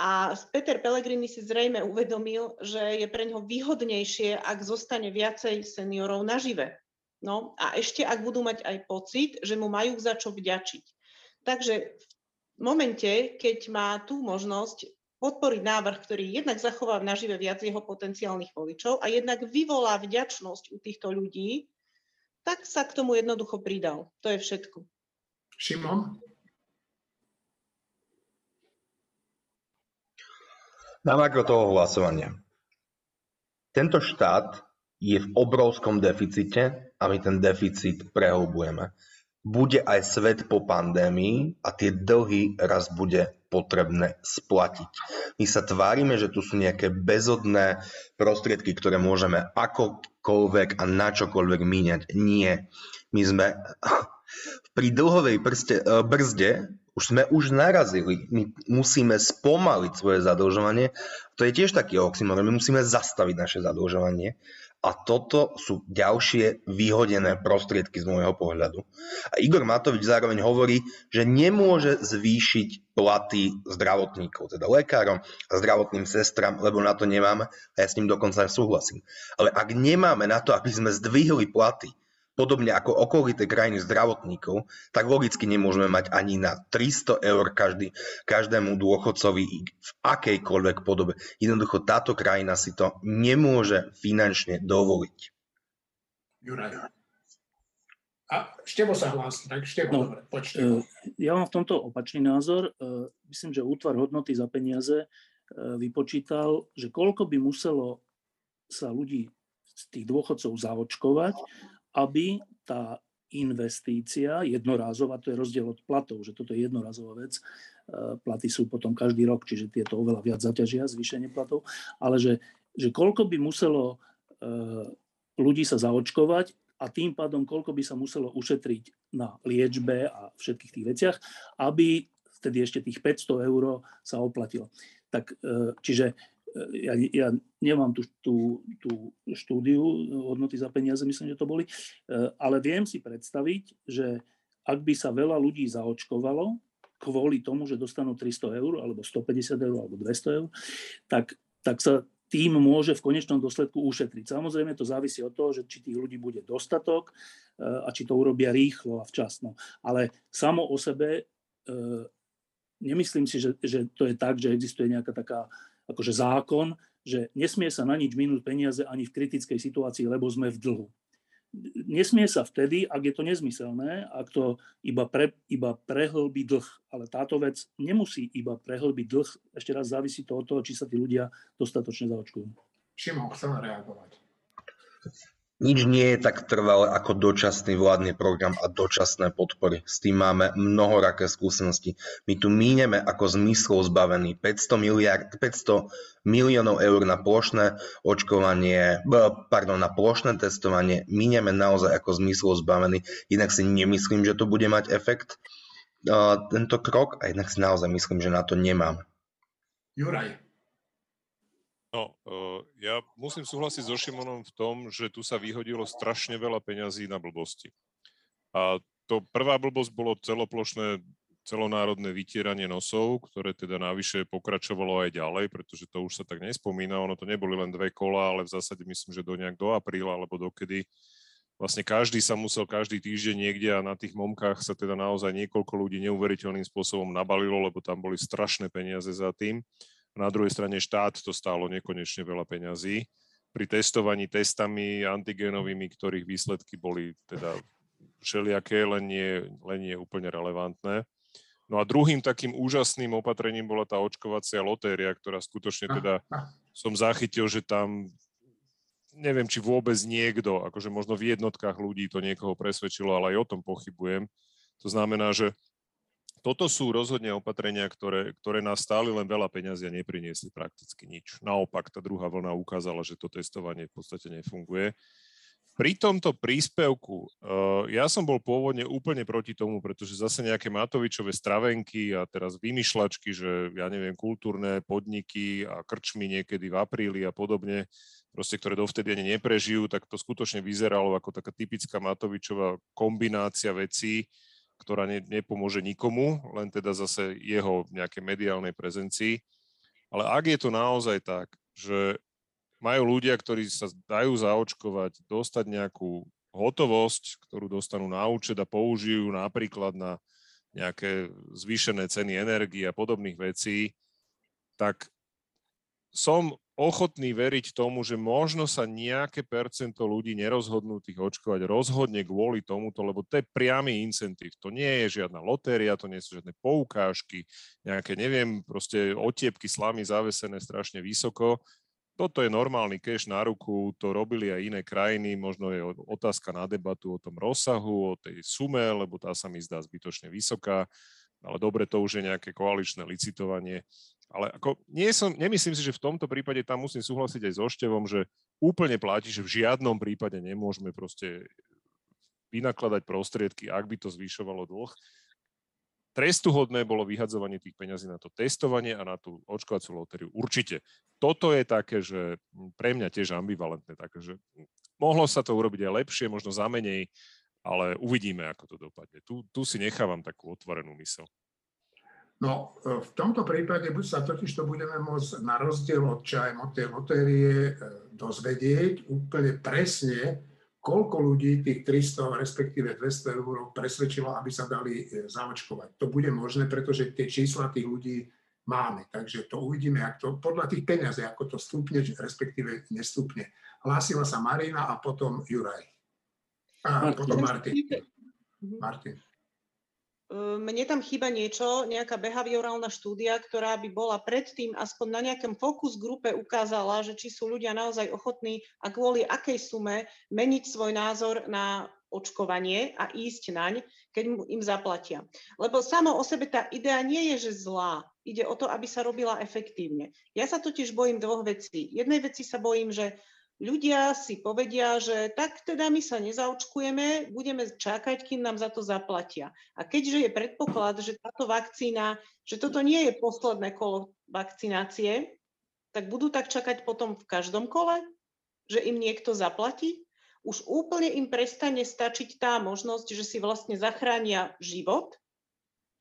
A Peter Pellegrini si zrejme uvedomil, že je pre ňo výhodnejšie, ak zostane viacej seniorov nažive. No a ešte ak budú mať aj pocit, že mu majú za čo vďačiť. Takže v momente, keď má tú možnosť podporiť návrh, ktorý jednak zachová nažive viac jeho potenciálnych voličov a jednak vyvolá vďačnosť u týchto ľudí, tak sa k tomu jednoducho pridal. To je všetko. Šimon? Na makro toho hlasovania. Tento štát je v obrovskom deficite a my ten deficit prehlbujeme. Bude aj svet po pandémii a tie dlhy raz bude potrebné splatiť. My sa tvárime, že tu sú nejaké bezodné prostriedky, ktoré môžeme ako čokoľvek a na čokoľvek míňať. Nie. My sme pri dlhovej prste, e, brzde už sme už narazili. My musíme spomaliť svoje zadlžovanie. To je tiež taký oxymoron. My musíme zastaviť naše zadlžovanie a toto sú ďalšie vyhodené prostriedky z môjho pohľadu. A Igor Matovič zároveň hovorí, že nemôže zvýšiť platy zdravotníkov, teda lekárom a zdravotným sestram, lebo na to nemáme a ja s ním dokonca súhlasím. Ale ak nemáme na to, aby sme zdvihli platy podobne ako okolité krajiny zdravotníkov, tak logicky nemôžeme mať ani na 300 eur každý, každému dôchodcovi v akejkoľvek podobe. Jednoducho táto krajina si to nemôže finančne dovoliť. Juraj. A Števo sa hlási, tak Števo, no, dobre, poď Števo. E, ja mám v tomto opačný názor. E, myslím, že útvar hodnoty za peniaze e, vypočítal, že koľko by muselo sa ľudí z tých dôchodcov zaočkovať, aby tá investícia, jednorázová, to je rozdiel od platov, že toto je jednorazová vec. E, platy sú potom každý rok, čiže tieto oveľa viac zaťažia zvýšenie platov, ale že, že koľko by muselo e, ľudí sa zaočkovať a tým pádom koľko by sa muselo ušetriť na liečbe a všetkých tých veciach, aby vtedy ešte tých 500 eur sa oplatilo. Tak, e, čiže ja, ja nemám tú, tú, tú štúdiu hodnoty za peniaze, myslím, že to boli, eh, ale viem si predstaviť, že ak by sa veľa ľudí zaočkovalo kvôli tomu, že dostanú 300 eur, alebo 150 eur, alebo 200 eur, tak, tak sa tým môže v konečnom dôsledku ušetriť. Samozrejme to závisí od toho, že či tých ľudí bude dostatok eh, a či to urobia rýchlo a včasno. Ale samo o sebe nemyslím si, že, že to je tak, že existuje nejaká taká akože zákon, že nesmie sa na nič minúť peniaze ani v kritickej situácii, lebo sme v dlhu. Nesmie sa vtedy, ak je to nezmyselné, ak to iba, pre, iba prehlbí dlh. Ale táto vec nemusí iba prehlbiť dlh. Ešte raz závisí to od toho, či sa tí ľudia dostatočne zaočkujú. Šimon, chcem reagovať. Nič nie je tak trvalé ako dočasný vládny program a dočasné podpory. S tým máme mnohoraké skúsenosti. My tu míneme ako zmyslov zbavený 500, miliard, 500 miliónov eur na plošné očkovanie, pardon, na plošné testovanie. Míneme naozaj ako zmyslov zbavený. Inak si nemyslím, že to bude mať efekt tento krok a inak si naozaj myslím, že na to nemám. Juraj. No, uh, ja musím súhlasiť so Šimonom v tom, že tu sa vyhodilo strašne veľa peňazí na blbosti. A to prvá blbosť bolo celoplošné celonárodné vytieranie nosov, ktoré teda navyše pokračovalo aj ďalej, pretože to už sa tak nespomína, ono to neboli len dve kola, ale v zásade myslím, že do nejak do apríla alebo dokedy vlastne každý sa musel každý týždeň niekde a na tých momkách sa teda naozaj niekoľko ľudí neuveriteľným spôsobom nabalilo, lebo tam boli strašné peniaze za tým. Na druhej strane štát to stálo nekonečne veľa peňazí. Pri testovaní testami antigénovými, ktorých výsledky boli teda všelijaké, len nie, len nie úplne relevantné. No a druhým takým úžasným opatrením bola tá očkovacia lotéria, ktorá skutočne teda som zachytil, že tam neviem, či vôbec niekto, akože možno v jednotkách ľudí to niekoho presvedčilo, ale aj o tom pochybujem. To znamená, že toto sú rozhodne opatrenia, ktoré, ktoré nás stáli len veľa peňazí a nepriniesli prakticky nič. Naopak, tá druhá vlna ukázala, že to testovanie v podstate nefunguje. Pri tomto príspevku, uh, ja som bol pôvodne úplne proti tomu, pretože zase nejaké Matovičové stravenky a teraz vymýšľačky, že ja neviem, kultúrne podniky a krčmy niekedy v apríli a podobne, proste, ktoré dovtedy ani neprežijú, tak to skutočne vyzeralo ako taká typická Matovičová kombinácia vecí, ktorá ne, nepomôže nikomu, len teda zase jeho nejaké mediálnej prezencii. Ale ak je to naozaj tak, že majú ľudia, ktorí sa dajú zaočkovať, dostať nejakú hotovosť, ktorú dostanú na účet a použijú napríklad na nejaké zvýšené ceny energie a podobných vecí, tak som ochotný veriť tomu, že možno sa nejaké percento ľudí nerozhodnutých očkovať rozhodne kvôli tomuto, lebo to je priamy incentív. To nie je žiadna lotéria, to nie sú žiadne poukážky, nejaké, neviem, proste otiepky slamy zavesené strašne vysoko. Toto je normálny cash na ruku, to robili aj iné krajiny, možno je otázka na debatu o tom rozsahu, o tej sume, lebo tá sa mi zdá zbytočne vysoká, ale dobre, to už je nejaké koaličné licitovanie. Ale ako nie som, nemyslím si, že v tomto prípade tam musím súhlasiť aj so Števom, že úplne platí, že v žiadnom prípade nemôžeme proste vynakladať prostriedky, ak by to zvyšovalo dlh. Trestuhodné bolo vyhadzovanie tých peňazí na to testovanie a na tú očkovaciu lotériu. Určite. Toto je také, že pre mňa tiež ambivalentné, takže mohlo sa to urobiť aj lepšie, možno za menej, ale uvidíme, ako to dopadne. Tu, tu si nechávam takú otvorenú mysel. No, e, v tomto prípade buď sa totiž to budeme môcť na rozdiel od čajem od tej lotérie e, dozvedieť úplne presne, koľko ľudí tých 300, respektíve 200 eur presvedčilo, aby sa dali e, zaočkovať. To bude možné, pretože tie čísla tých ľudí máme. Takže to uvidíme, ak to, podľa tých peňazí, ako to stupne, respektíve nestupne. Hlásila sa Marina a potom Juraj. A potom Martin. Martin. Mne tam chýba niečo, nejaká behaviorálna štúdia, ktorá by bola predtým aspoň na nejakom fokus grupe ukázala, že či sú ľudia naozaj ochotní a kvôli akej sume meniť svoj názor na očkovanie a ísť naň, keď mu im zaplatia. Lebo samo o sebe tá idea nie je, že zlá. Ide o to, aby sa robila efektívne. Ja sa totiž bojím dvoch vecí. Jednej veci sa bojím, že ľudia si povedia, že tak teda my sa nezaočkujeme, budeme čakať, kým nám za to zaplatia. A keďže je predpoklad, že táto vakcína, že toto nie je posledné kolo vakcinácie, tak budú tak čakať potom v každom kole, že im niekto zaplatí? Už úplne im prestane stačiť tá možnosť, že si vlastne zachránia život,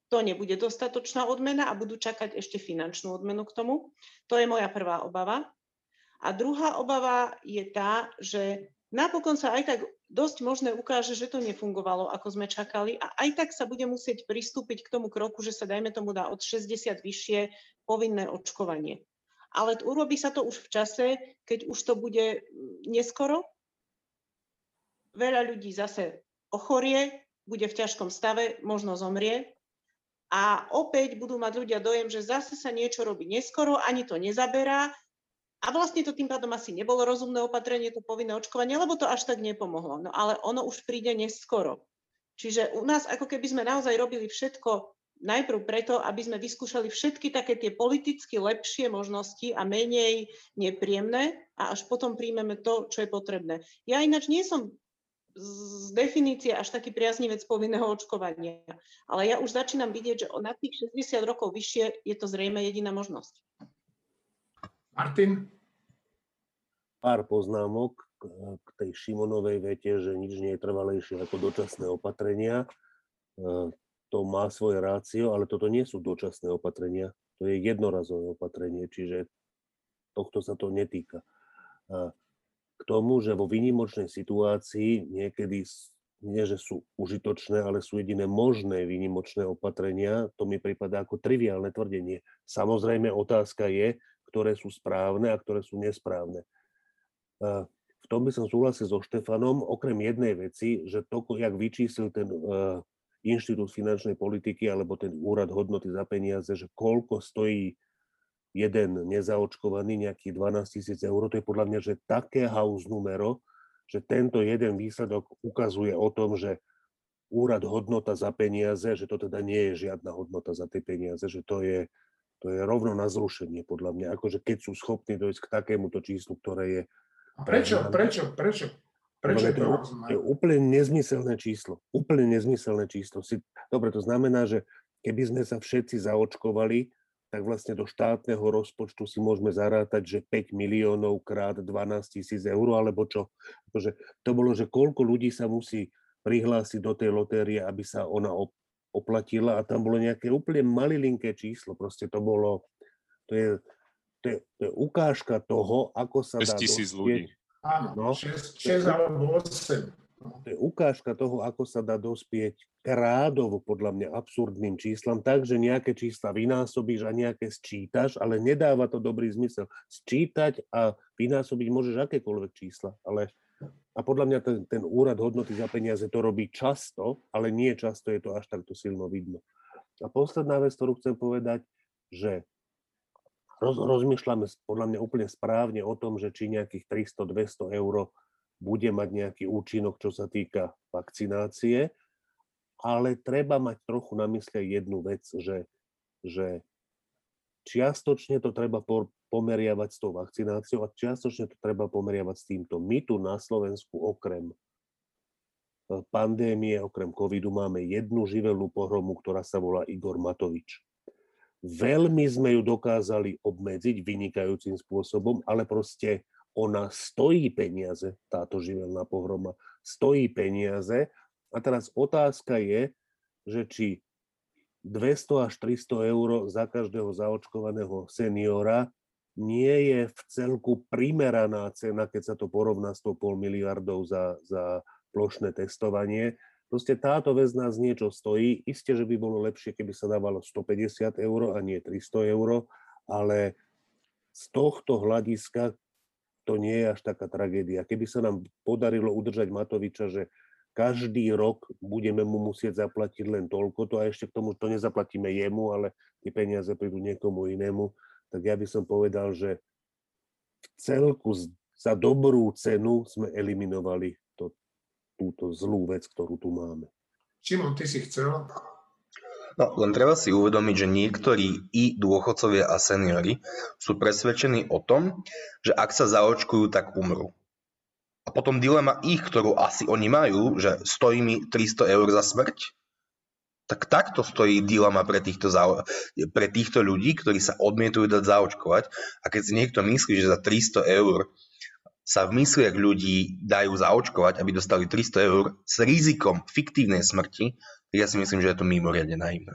to nebude dostatočná odmena a budú čakať ešte finančnú odmenu k tomu. To je moja prvá obava. A druhá obava je tá, že napokon sa aj tak dosť možné ukáže, že to nefungovalo, ako sme čakali a aj tak sa bude musieť pristúpiť k tomu kroku, že sa dajme tomu dá od 60 vyššie povinné očkovanie. Ale urobí sa to už v čase, keď už to bude neskoro. Veľa ľudí zase ochorie, bude v ťažkom stave, možno zomrie. A opäť budú mať ľudia dojem, že zase sa niečo robí neskoro, ani to nezaberá, a vlastne to tým pádom asi nebolo rozumné opatrenie, to povinné očkovanie, lebo to až tak nepomohlo. No ale ono už príde neskoro. Čiže u nás ako keby sme naozaj robili všetko najprv preto, aby sme vyskúšali všetky také tie politicky lepšie možnosti a menej nepríjemné a až potom príjmeme to, čo je potrebné. Ja ináč nie som z definície až taký priaznivec povinného očkovania, ale ja už začínam vidieť, že na tých 60 rokov vyššie je to zrejme jediná možnosť. Martin? Pár poznámok k tej Šimonovej vete, že nič nie je trvalejšie ako dočasné opatrenia. E, to má svoje rácio, ale toto nie sú dočasné opatrenia. To je jednorazové opatrenie, čiže tohto sa to netýka. K tomu, že vo výnimočnej situácii niekedy nie, že sú užitočné, ale sú jediné možné výnimočné opatrenia, to mi prípada ako triviálne tvrdenie. Samozrejme, otázka je, ktoré sú správne a ktoré sú nesprávne. V tom by som súhlasil so Štefanom, okrem jednej veci, že to, jak vyčíslil ten Inštitút finančnej politiky alebo ten úrad hodnoty za peniaze, že koľko stojí jeden nezaočkovaný, nejakých 12 tisíc eur, to je podľa mňa, že také house numero, že tento jeden výsledok ukazuje o tom, že úrad hodnota za peniaze, že to teda nie je žiadna hodnota za tie peniaze, že to je, to je rovno na zrušenie, podľa mňa. Akože keď sú schopní dojsť k takémuto číslu, ktoré je... A prečo, prečo, prečo? Prečo je to, to je úplne nezmyselné číslo. Úplne nezmyselné číslo. Si, dobre, to znamená, že keby sme sa všetci zaočkovali, tak vlastne do štátneho rozpočtu si môžeme zarátať, že 5 miliónov krát 12 tisíc eur, alebo čo. Akože to bolo, že koľko ľudí sa musí prihlásiť do tej lotérie, aby sa ona oplatila a tam bolo nejaké úplne malilinké číslo. Proste to bolo, to je, to je, to je ukážka toho, ako sa dá tisíc ľudí. Áno, no, 6, 6 alebo 8. No. To je ukážka toho, ako sa dá dospieť krádovo podľa mňa absurdným číslam, tak, že nejaké čísla vynásobíš a nejaké sčítaš, ale nedáva to dobrý zmysel. Sčítať a vynásobiť môžeš akékoľvek čísla, ale a podľa mňa ten, ten úrad hodnoty za peniaze to robí často, ale nie často je to až takto silno vidno. A posledná vec, ktorú chcem povedať, že roz, rozmýšľame podľa mňa úplne správne o tom, že či nejakých 300-200 eur bude mať nejaký účinok, čo sa týka vakcinácie, ale treba mať trochu na mysle jednu vec, že, že čiastočne to treba pomeriavať s tou vakcináciou a čiastočne to treba pomeriavať s týmto. My tu na Slovensku okrem e, pandémie, okrem covidu máme jednu živelnú pohromu, ktorá sa volá Igor Matovič. Veľmi sme ju dokázali obmedziť vynikajúcim spôsobom, ale proste ona stojí peniaze, táto živelná pohroma, stojí peniaze. A teraz otázka je, že či 200 až 300 eur za každého zaočkovaného seniora nie je v celku primeraná cena, keď sa to porovná s tou pol miliardou za, za plošné testovanie. Proste táto vec nás niečo stojí. Isté, že by bolo lepšie, keby sa dávalo 150 eur a nie 300 eur, ale z tohto hľadiska to nie je až taká tragédia. Keby sa nám podarilo udržať Matoviča, že každý rok budeme mu musieť zaplatiť len toľko, to a ešte k tomu to nezaplatíme jemu, ale tie peniaze prídu niekomu inému, tak ja by som povedal, že v celku za dobrú cenu sme eliminovali to, túto zlú vec, ktorú tu máme. Šimon, ty si chcel? No, len treba si uvedomiť, že niektorí i dôchodcovia a seniory sú presvedčení o tom, že ak sa zaočkujú, tak umrú. A potom dilema ich, ktorú asi oni majú, že stojí mi 300 eur za smrť, tak takto stojí dilema pre týchto, pre týchto ľudí, ktorí sa odmietujú dať zaočkovať. A keď si niekto myslí, že za 300 eur sa v mysliach ľudí dajú zaočkovať, aby dostali 300 eur s rizikom fiktívnej smrti, ja si myslím, že je to mimoriadne naivné.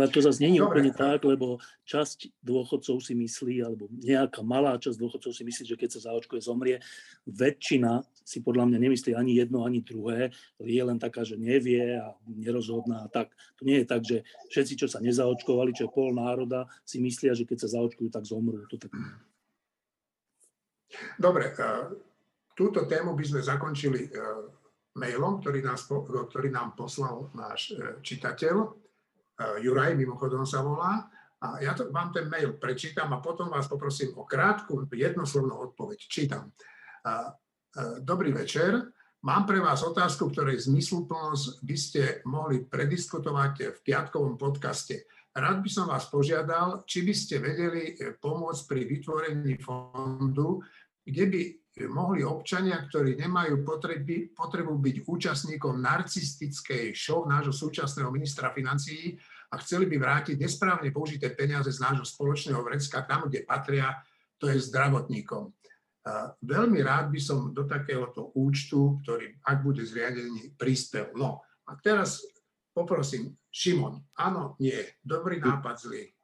Ale to zase není úplne tak, lebo časť dôchodcov si myslí, alebo nejaká malá časť dôchodcov si myslí, že keď sa zaočkuje, zomrie. Väčšina si podľa mňa nemyslí ani jedno, ani druhé. Je len taká, že nevie a nerozhodná. Tak to nie je tak, že všetci, čo sa nezaočkovali, čo je pol národa, si myslia, že keď sa zaočkujú, tak zomrú. To tak... Dobre, e, túto tému by sme zakončili e, mailom, ktorý, nás, ktorý nám poslal náš e, čitateľ. Juraj mimochodom sa volá. A ja to, vám ten mail prečítam a potom vás poprosím o krátku jednoslovnú odpoveď. Čítam. Dobrý večer. Mám pre vás otázku, ktorej zmysluplnosť by ste mohli prediskutovať v piatkovom podcaste. Rád by som vás požiadal, či by ste vedeli pomôcť pri vytvorení fondu, kde by mohli občania, ktorí nemajú potreby, potrebu byť účastníkom narcistickej show nášho súčasného ministra financií a chceli by vrátiť nesprávne použité peniaze z nášho spoločného vrecka tam, kde patria, to je zdravotníkom. Veľmi rád by som do takéhoto účtu, ktorý, ak bude zriadený, prispel. No a teraz poprosím, Šimon, áno, nie, dobrý nápad, zlý.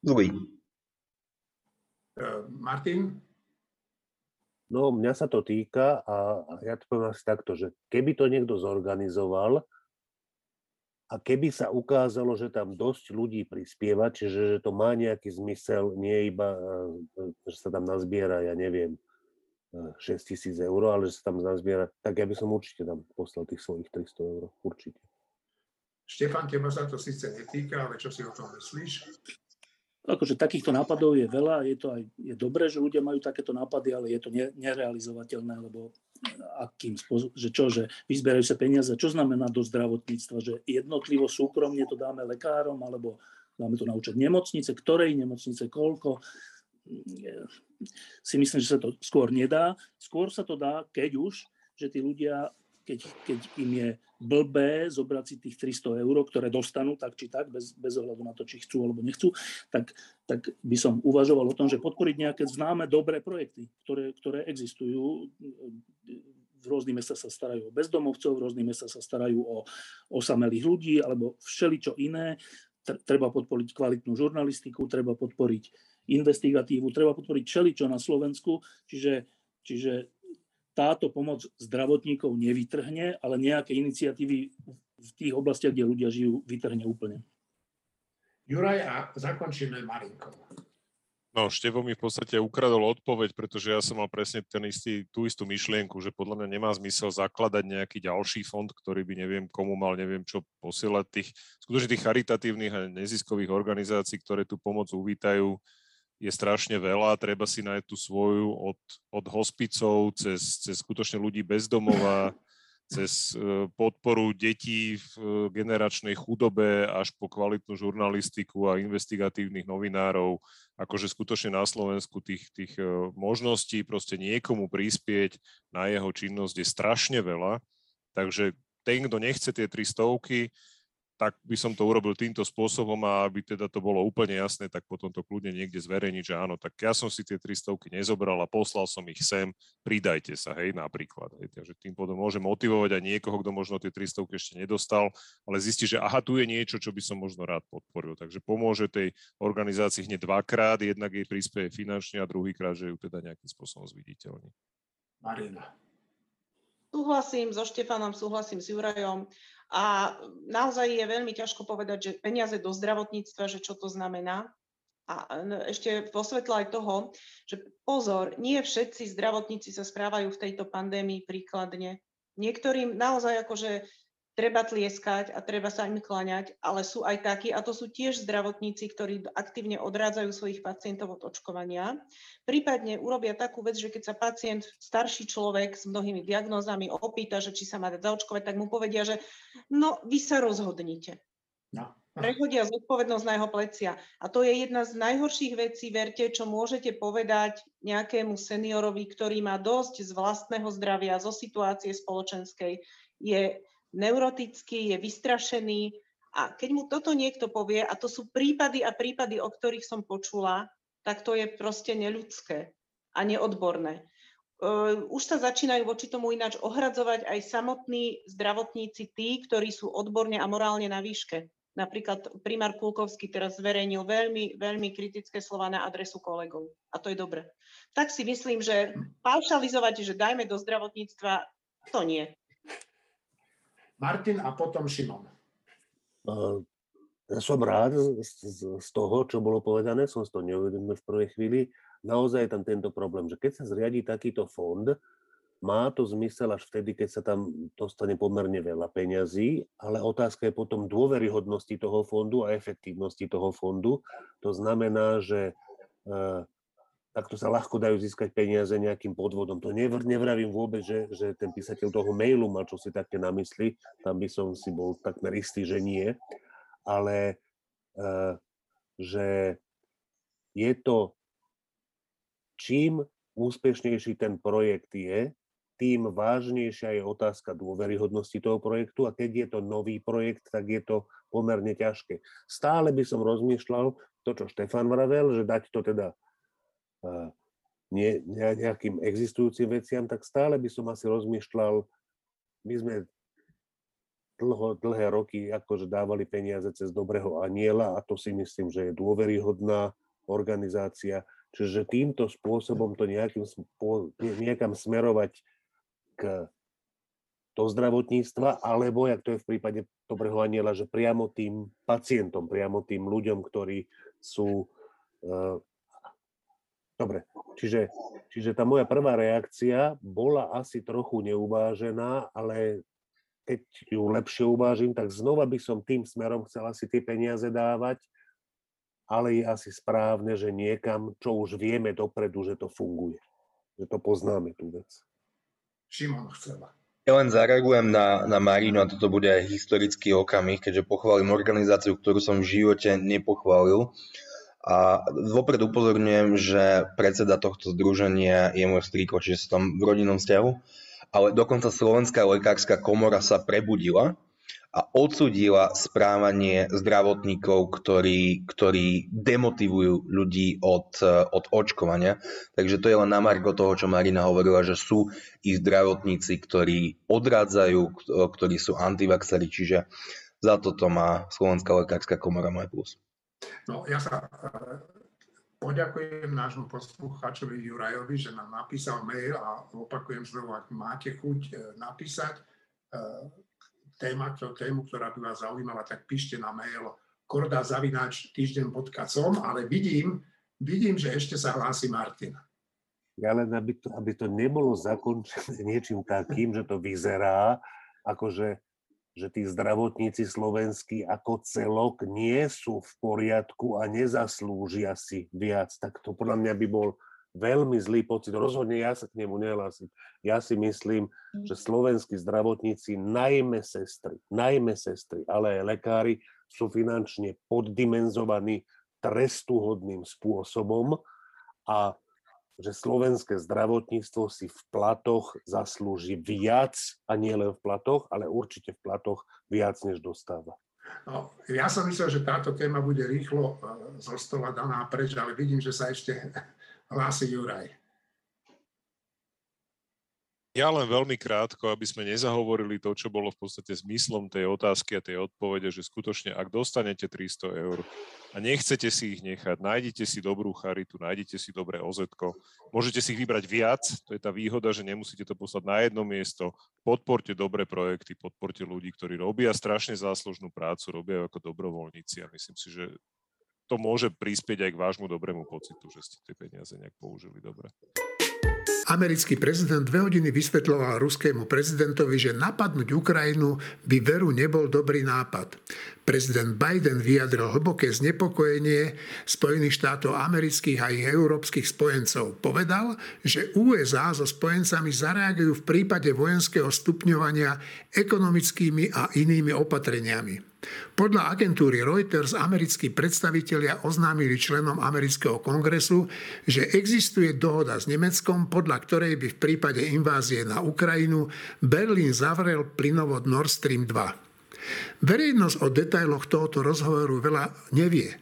Zlý. E, Martin? No, mňa sa to týka a ja to poviem asi takto, že keby to niekto zorganizoval a keby sa ukázalo, že tam dosť ľudí prispieva, čiže že to má nejaký zmysel, nie iba, e, že sa tam nazbiera, ja neviem, 6 e, tisíc eur, ale že sa tam nazbiera, tak ja by som určite tam poslal tých svojich 300 eur, určite. Štefan, teba sa to síce netýka, ale čo si o tom myslíš? Akože takýchto nápadov je veľa, je to aj je dobré, že ľudia majú takéto nápady, ale je to nerealizovateľné, lebo akým spôsobom, že čo, že vyzberajú sa peniaze, čo znamená do zdravotníctva, že jednotlivo súkromne to dáme lekárom, alebo dáme to naučiť nemocnice, ktorej nemocnice, koľko. Si myslím, že sa to skôr nedá. Skôr sa to dá, keď už, že tí ľudia keď, keď im je blbé zobrať si tých 300 eur, ktoré dostanú tak či tak, bez, bez ohľadu na to, či chcú alebo nechcú, tak, tak by som uvažoval o tom, že podporiť nejaké známe dobré projekty, ktoré, ktoré existujú. V rôznych mestách sa starajú o bezdomovcov, v rôznych mestách sa starajú o osamelých ľudí alebo všeličo iné. Treba podporiť kvalitnú žurnalistiku, treba podporiť investigatívu, treba podporiť všeličo na Slovensku. Čiže, čiže táto pomoc zdravotníkov nevytrhne, ale nejaké iniciatívy v tých oblastiach, kde ľudia žijú, vytrhne úplne. Juraj, a zakončíme Marinko. No, Števo mi v podstate ukradol odpoveď, pretože ja som mal presne ten istý, tú istú myšlienku, že podľa mňa nemá zmysel zakladať nejaký ďalší fond, ktorý by neviem komu mal, neviem čo posielať tých, skutočne tých charitatívnych a neziskových organizácií, ktoré tú pomoc uvítajú, je strašne veľa, treba si nájsť tú svoju od, od hospicov cez, cez skutočne ľudí bez domova, cez e, podporu detí v e, generačnej chudobe až po kvalitnú žurnalistiku a investigatívnych novinárov. Akože skutočne na Slovensku tých, tých e, možností proste niekomu prispieť na jeho činnosť je strašne veľa. Takže ten, kto nechce tie tri stovky, tak by som to urobil týmto spôsobom a aby teda to bolo úplne jasné, tak potom to kľudne niekde zverejniť, že áno, tak ja som si tie 300 nezobral a poslal som ich sem, pridajte sa, hej, napríklad. Hej, takže tým potom môže motivovať aj niekoho, kto možno tie 300 ešte nedostal, ale zistí, že aha, tu je niečo, čo by som možno rád podporil. Takže pomôže tej organizácii hneď dvakrát, jednak jej prispieje finančne a druhýkrát, že ju teda nejakým spôsobom zviditeľní. Marina. Súhlasím so Štefanom, súhlasím s Jurajom. A naozaj je veľmi ťažko povedať, že peniaze do zdravotníctva, že čo to znamená. A ešte vo svetle aj toho, že pozor, nie všetci zdravotníci sa správajú v tejto pandémii príkladne. Niektorým naozaj akože treba tlieskať a treba sa im kláňať, ale sú aj takí, a to sú tiež zdravotníci, ktorí aktívne odrádzajú svojich pacientov od očkovania. Prípadne urobia takú vec, že keď sa pacient, starší človek s mnohými diagnózami opýta, že či sa má dať zaočkovať, tak mu povedia, že no, vy sa rozhodnite. No. Prechodia zodpovednosť na jeho plecia. A to je jedna z najhorších vecí, verte, čo môžete povedať nejakému seniorovi, ktorý má dosť z vlastného zdravia, zo situácie spoločenskej. Je neurotický, je vystrašený a keď mu toto niekto povie, a to sú prípady a prípady, o ktorých som počula, tak to je proste neľudské a neodborné. Už sa začínajú voči tomu ináč ohradzovať aj samotní zdravotníci, tí, ktorí sú odborne a morálne na výške. Napríklad primár Kulkovský teraz zverejnil veľmi, veľmi kritické slova na adresu kolegov. A to je dobre. Tak si myslím, že paušalizovať, že dajme do zdravotníctva, to nie. Martin a potom Šimon. Ja som rád z, z toho, čo bolo povedané, som si to neuvedomil v prvej chvíli. Naozaj je tam tento problém, že keď sa zriadí takýto fond, má to zmysel až vtedy, keď sa tam dostane pomerne veľa peňazí, ale otázka je potom dôveryhodnosti toho fondu a efektívnosti toho fondu. To znamená, že takto sa ľahko dajú získať peniaze nejakým podvodom. To nevr, nevravím vôbec, že, že ten písateľ toho mailu mal čo si také na mysli, tam by som si bol takmer istý, že nie, ale uh, že je to, čím úspešnejší ten projekt je, tým vážnejšia je otázka dôveryhodnosti toho projektu a keď je to nový projekt, tak je to pomerne ťažké. Stále by som rozmýšľal to, čo Štefan vravel, že dať to teda nie, nejakým existujúcim veciam, tak stále by som asi rozmýšľal, my sme dlho, dlhé roky akože dávali peniaze cez Dobrého aniela a to si myslím, že je dôveryhodná organizácia. Čiže týmto spôsobom to nejakým, niekam smerovať k do zdravotníctva, alebo, jak to je v prípade Dobrého aniela, že priamo tým pacientom, priamo tým ľuďom, ktorí sú Dobre, čiže, čiže tá moja prvá reakcia bola asi trochu neuvážená, ale keď ju lepšie uvážim, tak znova by som tým smerom chcel asi tie peniaze dávať, ale je asi správne, že niekam, čo už vieme dopredu, že to funguje. Že to poznáme tú vec. Šimon chcela. Ja len zareagujem na, na Marinu a toto bude aj historický okamih, keďže pochválim organizáciu, ktorú som v živote nepochválil. A vopred upozorňujem, že predseda tohto združenia je môj strýko, čiže som v rodinnom vzťahu. Ale dokonca Slovenská lekárska komora sa prebudila a odsudila správanie zdravotníkov, ktorí, ktorí demotivujú ľudí od, od očkovania. Takže to je len na margo toho, čo Marina hovorila, že sú i zdravotníci, ktorí odrádzajú, ktorí sú antivaxeri, čiže za toto má Slovenská lekárska komora môj plus. No, ja sa e, poďakujem nášmu poslucháčovi Jurajovi, že nám napísal mail a opakujem znovu, ak máte chuť e, napísať e, téma, tému, ktorá by vás zaujímala, tak píšte na mail kordazavináč týždeň.com, ale vidím, vidím, že ešte sa hlási Martin. Ja len, aby to, aby to nebolo zakončené niečím takým, že to vyzerá, ako že tí zdravotníci slovenskí ako celok nie sú v poriadku a nezaslúžia si viac, tak to podľa mňa by bol veľmi zlý pocit. Rozhodne ja sa k nemu nehlásim. Ja si myslím, že slovenskí zdravotníci, najmä sestry, najmä sestry, ale aj lekári, sú finančne poddimenzovaní trestuhodným spôsobom a že slovenské zdravotníctvo si v platoch zaslúži viac, a nie len v platoch, ale určite v platoch viac, než dostáva. No, ja som myslel, že táto téma bude rýchlo e, zo stola daná preč, ale vidím, že sa ešte hlási Juraj. Ja len veľmi krátko, aby sme nezahovorili to, čo bolo v podstate zmyslom tej otázky a tej odpovede, že skutočne, ak dostanete 300 eur a nechcete si ich nechať, nájdete si dobrú charitu, nájdete si dobré ozetko, môžete si ich vybrať viac, to je tá výhoda, že nemusíte to poslať na jedno miesto, podporte dobré projekty, podporte ľudí, ktorí robia strašne záslužnú prácu, robia ako dobrovoľníci a myslím si, že to môže prispieť aj k vášmu dobrému pocitu, že ste tie peniaze nejak použili dobre. Americký prezident dve hodiny vysvetľoval ruskému prezidentovi, že napadnúť Ukrajinu by veru nebol dobrý nápad. Prezident Biden vyjadril hlboké znepokojenie Spojených štátov amerických a ich európskych spojencov. Povedal, že USA so spojencami zareagujú v prípade vojenského stupňovania ekonomickými a inými opatreniami. Podľa agentúry Reuters americkí predstavitelia oznámili členom amerického kongresu, že existuje dohoda s Nemeckom, podľa ktorej by v prípade invázie na Ukrajinu Berlín zavrel plynovod Nord Stream 2. Verejnosť o detailoch tohoto rozhovoru veľa nevie.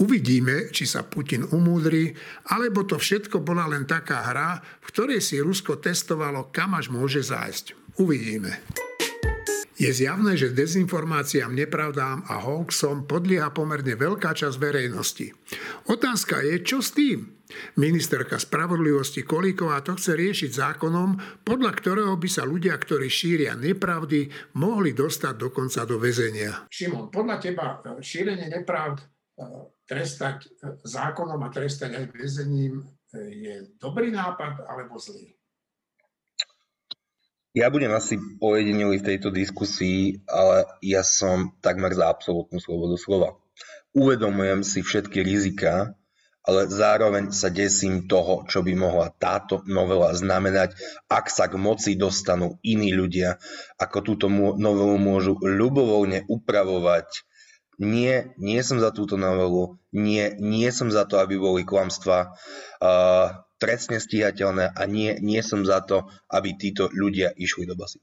Uvidíme, či sa Putin umúdri, alebo to všetko bola len taká hra, v ktorej si Rusko testovalo, kam až môže zájsť. Uvidíme. Je zjavné, že dezinformáciám, nepravdám a hoaxom podlieha pomerne veľká časť verejnosti. Otázka je, čo s tým? Ministerka spravodlivosti Kolíková to chce riešiť zákonom, podľa ktorého by sa ľudia, ktorí šíria nepravdy, mohli dostať dokonca do väzenia. Šimon, podľa teba e, šírenie nepravd e, trestať e, zákonom a trestať aj väzením je dobrý nápad alebo zlý? Ja budem asi ojedinelý v tejto diskusii, ale ja som takmer za absolútnu slobodu slova. Uvedomujem si všetky rizika, ale zároveň sa desím toho, čo by mohla táto novela znamenať, ak sa k moci dostanú iní ľudia, ako túto novelu môžu ľubovoľne upravovať. Nie, nie som za túto novelu, nie, nie som za to, aby boli klamstvá. Uh, trestne stíhateľné a nie, nie som za to, aby títo ľudia išli do basy.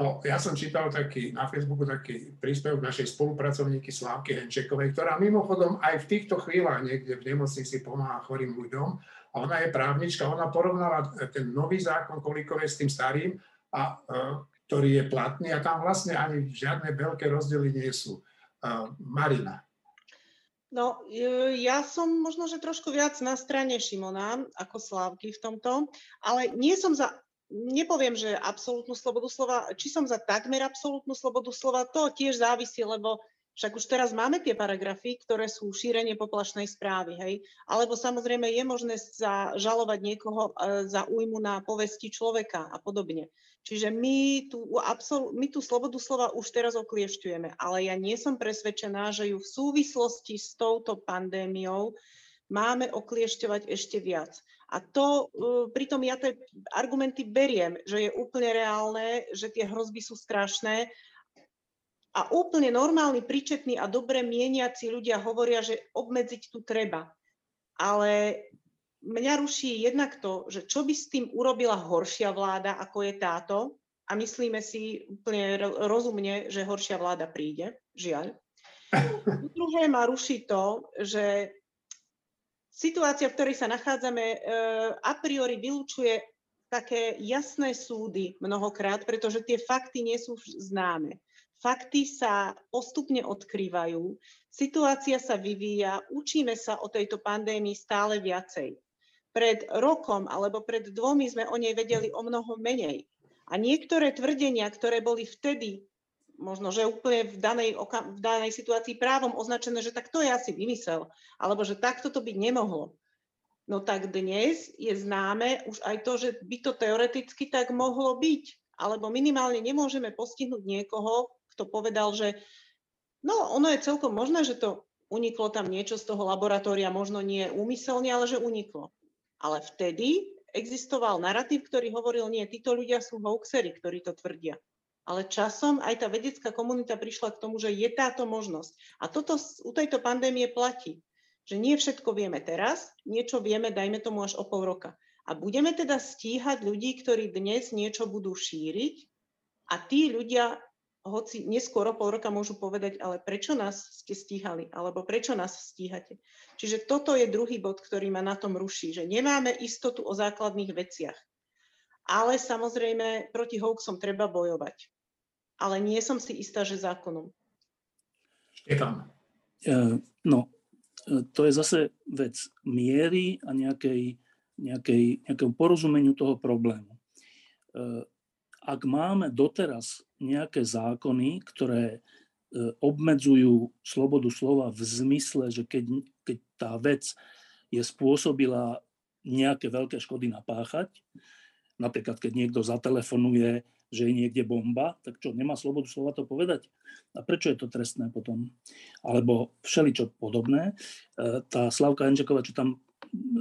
No, ja som čítal taký, na Facebooku taký príspevok našej spolupracovníky Slávky Henčekovej, ktorá mimochodom aj v týchto chvíľach niekde v nemocnici pomáha chorým ľuďom. A ona je právnička, ona porovnala ten nový zákon Kolíkovej s tým starým, a, e, ktorý je platný a tam vlastne ani žiadne veľké rozdiely nie sú. E, Marina. No, e, ja som možno, že trošku viac na strane Šimona ako Slávky v tomto, ale nie som za, nepoviem, že absolútnu slobodu slova, či som za takmer absolútnu slobodu slova, to tiež závisí, lebo však už teraz máme tie paragrafy, ktoré sú šírenie poplašnej správy, hej. Alebo samozrejme je možné zažalovať niekoho e, za újmu na povesti človeka a podobne. Čiže my tú, absol- my tú slobodu slova už teraz okliešťujeme, ale ja nie som presvedčená, že ju v súvislosti s touto pandémiou máme okliešťovať ešte viac. A to, uh, pritom ja tie argumenty beriem, že je úplne reálne, že tie hrozby sú strašné a úplne normálni, príčetní a dobre mieniaci ľudia hovoria, že obmedziť tu treba. Ale mňa ruší jednak to, že čo by s tým urobila horšia vláda, ako je táto, a myslíme si úplne rozumne, že horšia vláda príde, žiaľ. Druhé ma ruší to, že situácia, v ktorej sa nachádzame, e, a priori vylúčuje také jasné súdy mnohokrát, pretože tie fakty nie sú známe. Fakty sa postupne odkrývajú, situácia sa vyvíja, učíme sa o tejto pandémii stále viacej pred rokom alebo pred dvomi sme o nej vedeli o mnoho menej. A niektoré tvrdenia, ktoré boli vtedy možno, že úplne v danej, v danej situácii právom označené, že tak to je asi vymysel, alebo že takto to byť nemohlo. No tak dnes je známe už aj to, že by to teoreticky tak mohlo byť, alebo minimálne nemôžeme postihnúť niekoho, kto povedal, že no ono je celkom možné, že to uniklo tam niečo z toho laboratória, možno nie úmyselne, ale že uniklo. Ale vtedy existoval narratív, ktorý hovoril, nie, títo ľudia sú hoaxery, ktorí to tvrdia. Ale časom aj tá vedecká komunita prišla k tomu, že je táto možnosť. A toto u tejto pandémie platí, že nie všetko vieme teraz, niečo vieme, dajme tomu až o pol roka. A budeme teda stíhať ľudí, ktorí dnes niečo budú šíriť a tí ľudia hoci neskôr o pol roka môžu povedať, ale prečo nás ste stíhali, alebo prečo nás stíhate. Čiže toto je druhý bod, ktorý ma na tom ruší, že nemáme istotu o základných veciach. Ale samozrejme proti hoaxom treba bojovať. Ale nie som si istá, že zákonom. Štefan. Uh, no, e, to je zase vec miery a nejakej, nejakej, nejakého porozumeniu toho problému. Ak máme doteraz nejaké zákony, ktoré e, obmedzujú slobodu slova v zmysle, že keď, keď tá vec je spôsobila nejaké veľké škody napáchať. Napríklad, keď niekto zatelefonuje, že je niekde bomba, tak čo, nemá slobodu slova to povedať? A prečo je to trestné potom? Alebo všeličo podobné. E, tá Slavka Enčeková, čo tam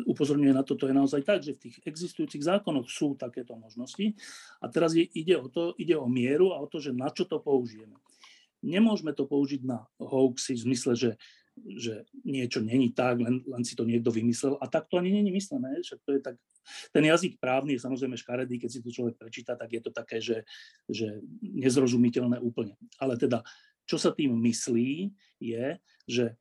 upozorňuje na to, to je naozaj tak, že v tých existujúcich zákonoch sú takéto možnosti. A teraz je, ide o to, ide o mieru a o to, že na čo to použijeme. Nemôžeme to použiť na hoaxy v zmysle, že že niečo není tak, len, len si to niekto vymyslel. A tak to ani není myslené. Však to je tak, ten jazyk právny je samozrejme škaredý, keď si to človek prečíta, tak je to také, že, že nezrozumiteľné úplne. Ale teda, čo sa tým myslí, je, že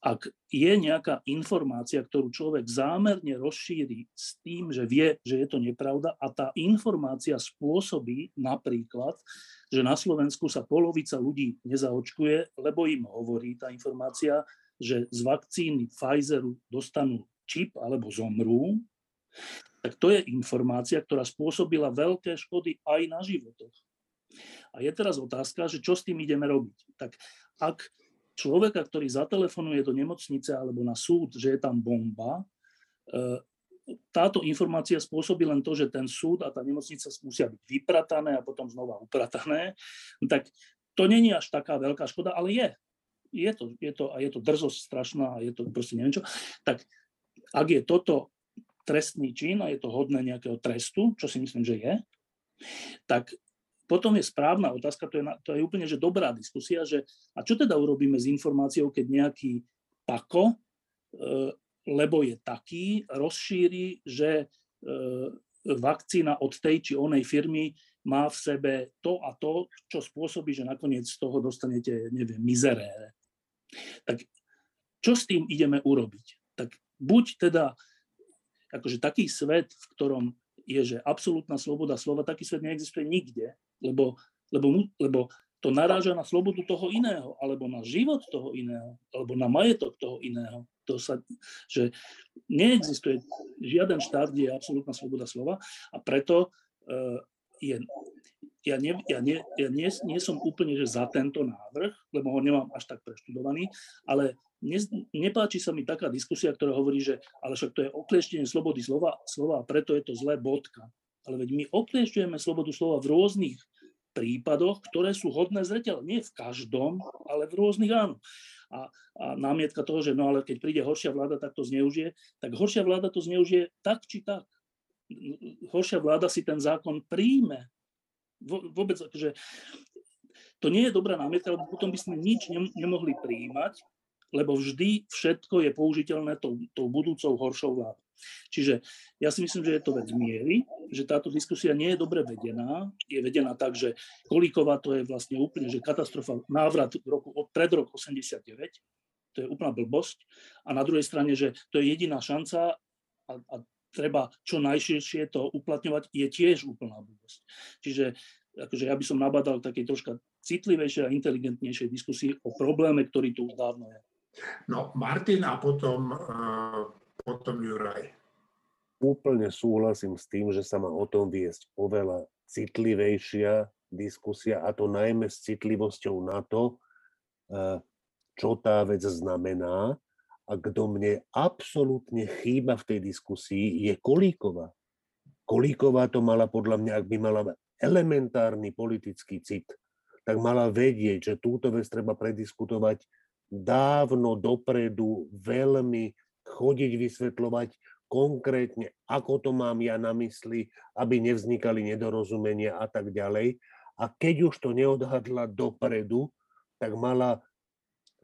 ak je nejaká informácia, ktorú človek zámerne rozšíri s tým, že vie, že je to nepravda a tá informácia spôsobí napríklad, že na Slovensku sa polovica ľudí nezaočkuje, lebo im hovorí tá informácia, že z vakcíny Pfizeru dostanú čip alebo zomrú, tak to je informácia, ktorá spôsobila veľké škody aj na životoch. A je teraz otázka, že čo s tým ideme robiť. Tak ak človeka, ktorý zatelefonuje do nemocnice alebo na súd, že je tam bomba, e, táto informácia spôsobí len to, že ten súd a tá nemocnica musia byť vypratané a potom znova upratané, tak to není až taká veľká škoda, ale je. Je to, je to, a je to drzosť strašná a je to proste neviem čo. Tak ak je toto trestný čin a je to hodné nejakého trestu, čo si myslím, že je, tak potom je správna otázka, to je, to je úplne že dobrá diskusia, že a čo teda urobíme s informáciou, keď nejaký pako, e, lebo je taký, rozšíri, že e, vakcína od tej či onej firmy má v sebe to a to, čo spôsobí, že nakoniec z toho dostanete, neviem, mizerére. Tak čo s tým ideme urobiť? Tak buď teda akože taký svet, v ktorom je, že absolútna sloboda slova, taký svet neexistuje nikde, lebo, lebo, lebo to naráža na slobodu toho iného, alebo na život toho iného, alebo na majetok toho iného. To sa, že neexistuje žiaden štát, kde je absolútna sloboda slova a preto uh, je, ja, ne, ja, ne, ja nie, nie som úplne že za tento návrh, lebo ho nemám až tak preštudovaný, ale ne, nepáči sa mi taká diskusia, ktorá hovorí, že ale však to je oklieštenie slobody slova, slova a preto je to zlé bodka. Ale veď my okliešťujeme slobodu slova v rôznych prípadoch, ktoré sú hodné zreteľ. Nie v každom, ale v rôznych áno. A, a námietka toho, že no ale keď príde horšia vláda, tak to zneužije, tak horšia vláda to zneužije tak či tak. Horšia vláda si ten zákon príjme. Vôbec, akože, to nie je dobrá námietka, lebo potom by sme nič nemohli príjmať, lebo vždy všetko je použiteľné tou, tou budúcou horšou vládou. Čiže ja si myslím, že je to vec miery, že táto diskusia nie je dobre vedená. Je vedená tak, že Kolíková to je vlastne úplne že katastrofa, návrat v roku, pred rok 89, to je úplná blbosť. A na druhej strane, že to je jediná šanca a, a treba čo najširšie to uplatňovať, je tiež úplná blbosť. Čiže akože ja by som nabadal takej troška citlivejšej a inteligentnejšej diskusii o probléme, ktorý tu už dávno je. No, Martin a potom, uh, potom Juraj. Úplne súhlasím s tým, že sa má o tom viesť oveľa citlivejšia diskusia a to najmä s citlivosťou na to, uh, čo tá vec znamená. A kto mne absolútne chýba v tej diskusii, je Kolíková. Kolíková to mala podľa mňa, ak by mala elementárny politický cit, tak mala vedieť, že túto vec treba prediskutovať dávno dopredu veľmi chodiť vysvetľovať konkrétne, ako to mám ja na mysli, aby nevznikali nedorozumenia a tak ďalej. A keď už to neodhadla dopredu, tak mala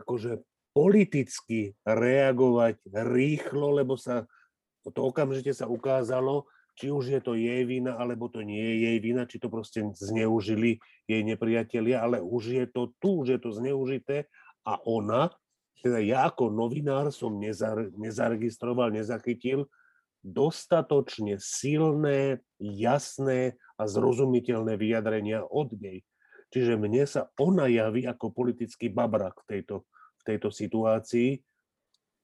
akože politicky reagovať rýchlo, lebo sa to okamžite sa ukázalo, či už je to jej vina, alebo to nie je jej vina, či to proste zneužili jej nepriatelia, ale už je to tu, už je to zneužité a ona, teda ja ako novinár som nezar, nezaregistroval, nezachytil dostatočne silné, jasné a zrozumiteľné vyjadrenia od nej. Čiže mne sa ona javí ako politický babrak v tejto, tejto situácii,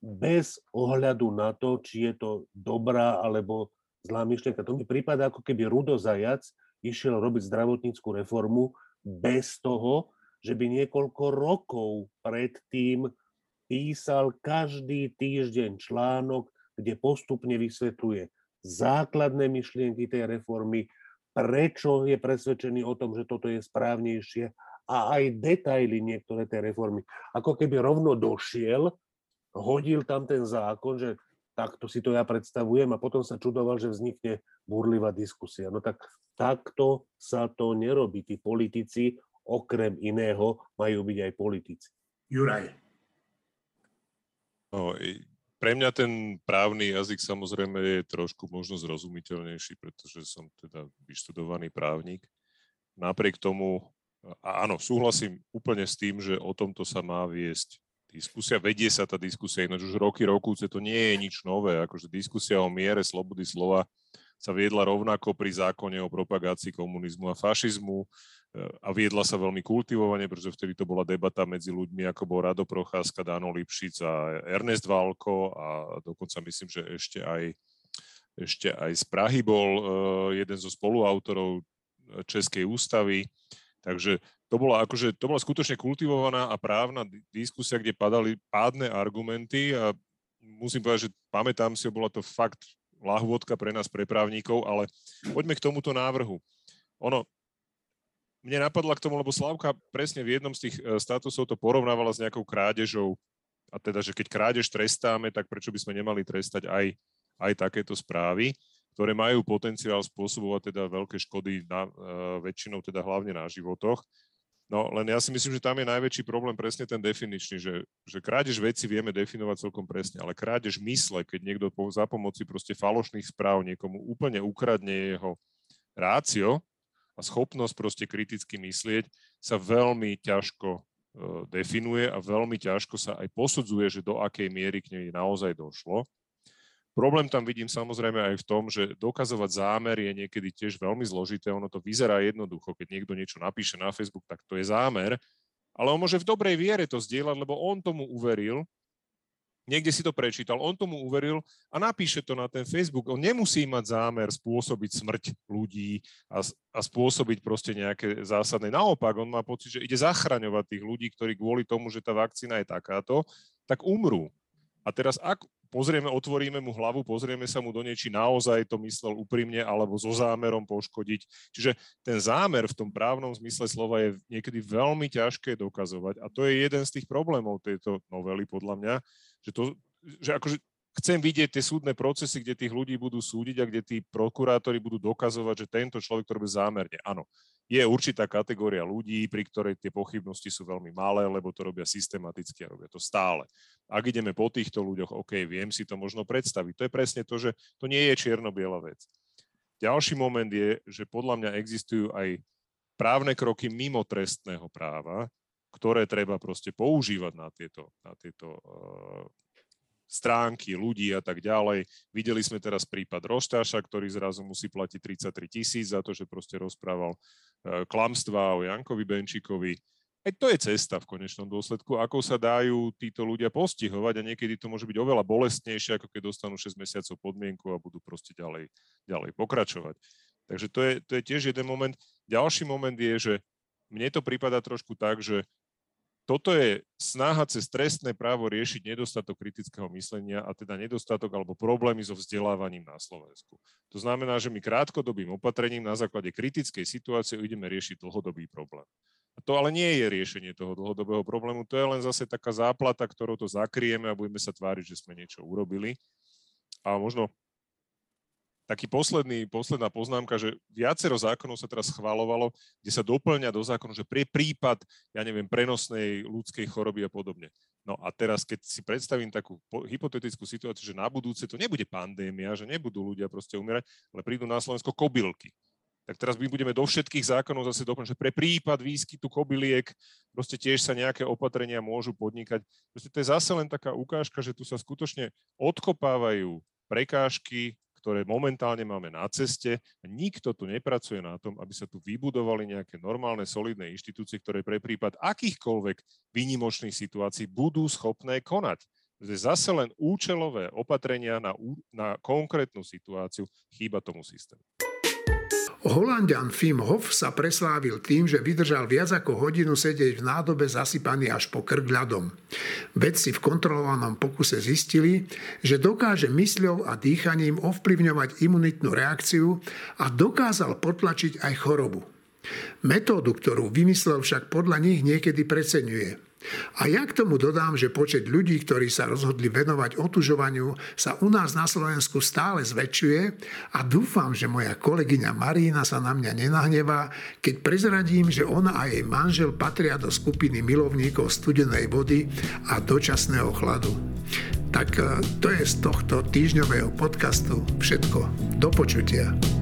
bez ohľadu na to, či je to dobrá alebo zlá myšlienka. To mi prípada, ako keby Rudo Zajac išiel robiť zdravotníckú reformu bez toho, že by niekoľko rokov predtým písal každý týždeň článok, kde postupne vysvetľuje základné myšlienky tej reformy, prečo je presvedčený o tom, že toto je správnejšie a aj detaily niektoré tej reformy. Ako keby rovno došiel, hodil tam ten zákon, že takto si to ja predstavujem a potom sa čudoval, že vznikne burlivá diskusia. No tak takto sa to nerobí. Tí politici okrem iného majú byť aj politici. Juraj. No, pre mňa ten právny jazyk samozrejme je trošku možno zrozumiteľnejší, pretože som teda vyštudovaný právnik. Napriek tomu, a áno, súhlasím úplne s tým, že o tomto sa má viesť diskusia, vedie sa tá diskusia, ináč už roky, rokúce, to nie je nič nové, akože diskusia o miere slobody slova sa viedla rovnako pri zákone o propagácii komunizmu a fašizmu eh, a viedla sa veľmi kultivovane, pretože vtedy to bola debata medzi ľuďmi, ako bol Rado Procházka, Dano Lipšic a Ernest Válko a dokonca myslím, že ešte aj, ešte aj z Prahy bol eh, jeden zo spoluautorov Českej ústavy. Takže to bola, akože, to bola skutočne kultivovaná a právna diskusia, kde padali pádne argumenty a musím povedať, že pamätám si, bola to fakt lahôdka pre nás, pre právnikov, ale poďme k tomuto návrhu. Ono, mne napadla k tomu, lebo Slavka presne v jednom z tých e, statusov to porovnávala s nejakou krádežou. A teda, že keď krádež trestáme, tak prečo by sme nemali trestať aj, aj takéto správy, ktoré majú potenciál spôsobovať teda veľké škody na, e, väčšinou teda hlavne na životoch. No len ja si myslím, že tam je najväčší problém presne ten definičný, že, že krádež veci vieme definovať celkom presne, ale krádež mysle, keď niekto za pomoci proste falošných správ niekomu úplne ukradne jeho rácio a schopnosť proste kriticky myslieť, sa veľmi ťažko uh, definuje a veľmi ťažko sa aj posudzuje, že do akej miery k nej naozaj došlo. Problém tam vidím samozrejme aj v tom, že dokazovať zámer je niekedy tiež veľmi zložité. Ono to vyzerá jednoducho, keď niekto niečo napíše na Facebook, tak to je zámer, ale on môže v dobrej viere to zdieľať, lebo on tomu uveril, niekde si to prečítal, on tomu uveril a napíše to na ten Facebook. On nemusí mať zámer spôsobiť smrť ľudí a, a spôsobiť proste nejaké zásadné. Naopak, on má pocit, že ide zachraňovať tých ľudí, ktorí kvôli tomu, že tá vakcína je takáto, tak umrú. A teraz, ak pozrieme, otvoríme mu hlavu, pozrieme sa mu do nej, naozaj to myslel úprimne alebo so zámerom poškodiť. Čiže ten zámer v tom právnom zmysle slova je niekedy veľmi ťažké dokazovať a to je jeden z tých problémov tejto novely podľa mňa, že, to, že akože chcem vidieť tie súdne procesy, kde tých ľudí budú súdiť a kde tí prokurátori budú dokazovať, že tento človek to robí zámerne. Áno, je určitá kategória ľudí, pri ktorej tie pochybnosti sú veľmi malé, lebo to robia systematicky a robia to stále. Ak ideme po týchto ľuďoch, OK, viem si to možno predstaviť. To je presne to, že to nie je čierno-biela vec. Ďalší moment je, že podľa mňa existujú aj právne kroky mimo trestného práva, ktoré treba proste používať na tieto, na tieto uh, stránky ľudí a tak ďalej. Videli sme teraz prípad Roštáša, ktorý zrazu musí platiť 33 tisíc za to, že proste rozprával e, klamstvá o Jankovi Benčíkovi. Aj to je cesta v konečnom dôsledku, ako sa dajú títo ľudia postihovať a niekedy to môže byť oveľa bolestnejšie, ako keď dostanú 6 mesiacov podmienku a budú proste ďalej, ďalej pokračovať. Takže to je, to je tiež jeden moment. Ďalší moment je, že mne to prípada trošku tak, že toto je snaha cez trestné právo riešiť nedostatok kritického myslenia a teda nedostatok alebo problémy so vzdelávaním na Slovensku. To znamená, že my krátkodobým opatrením na základe kritickej situácie ideme riešiť dlhodobý problém. A to ale nie je riešenie toho dlhodobého problému, to je len zase taká záplata, ktorou to zakrieme a budeme sa tváriť, že sme niečo urobili. A možno taký posledný, posledná poznámka, že viacero zákonov sa teraz schválovalo, kde sa doplňa do zákonu, že pre prípad, ja neviem, prenosnej ľudskej choroby a podobne. No a teraz, keď si predstavím takú hypotetickú situáciu, že na budúce to nebude pandémia, že nebudú ľudia proste umierať, ale prídu na Slovensko kobylky. Tak teraz my budeme do všetkých zákonov zase doplniť, že pre prípad výskytu kobyliek proste tiež sa nejaké opatrenia môžu podnikať. Proste to je zase len taká ukážka, že tu sa skutočne odkopávajú prekážky ktoré momentálne máme na ceste. Nikto tu nepracuje na tom, aby sa tu vybudovali nejaké normálne, solidné inštitúcie, ktoré pre prípad akýchkoľvek výnimočných situácií budú schopné konať. Zase len účelové opatrenia na, na konkrétnu situáciu, chýba tomu systému. Holandian Fim Hof sa preslávil tým, že vydržal viac ako hodinu sedieť v nádobe zasypaný až po krk ľadom. Vedci v kontrolovanom pokuse zistili, že dokáže mysľou a dýchaním ovplyvňovať imunitnú reakciu a dokázal potlačiť aj chorobu. Metódu, ktorú vymyslel však podľa nich niekedy preceňuje. A ja k tomu dodám, že počet ľudí, ktorí sa rozhodli venovať otužovaniu, sa u nás na Slovensku stále zväčšuje a dúfam, že moja kolegyňa Marína sa na mňa nenahnevá, keď prezradím, že ona a jej manžel patria do skupiny milovníkov studenej vody a dočasného chladu. Tak e, to je z tohto týždňového podcastu všetko. Do počutia.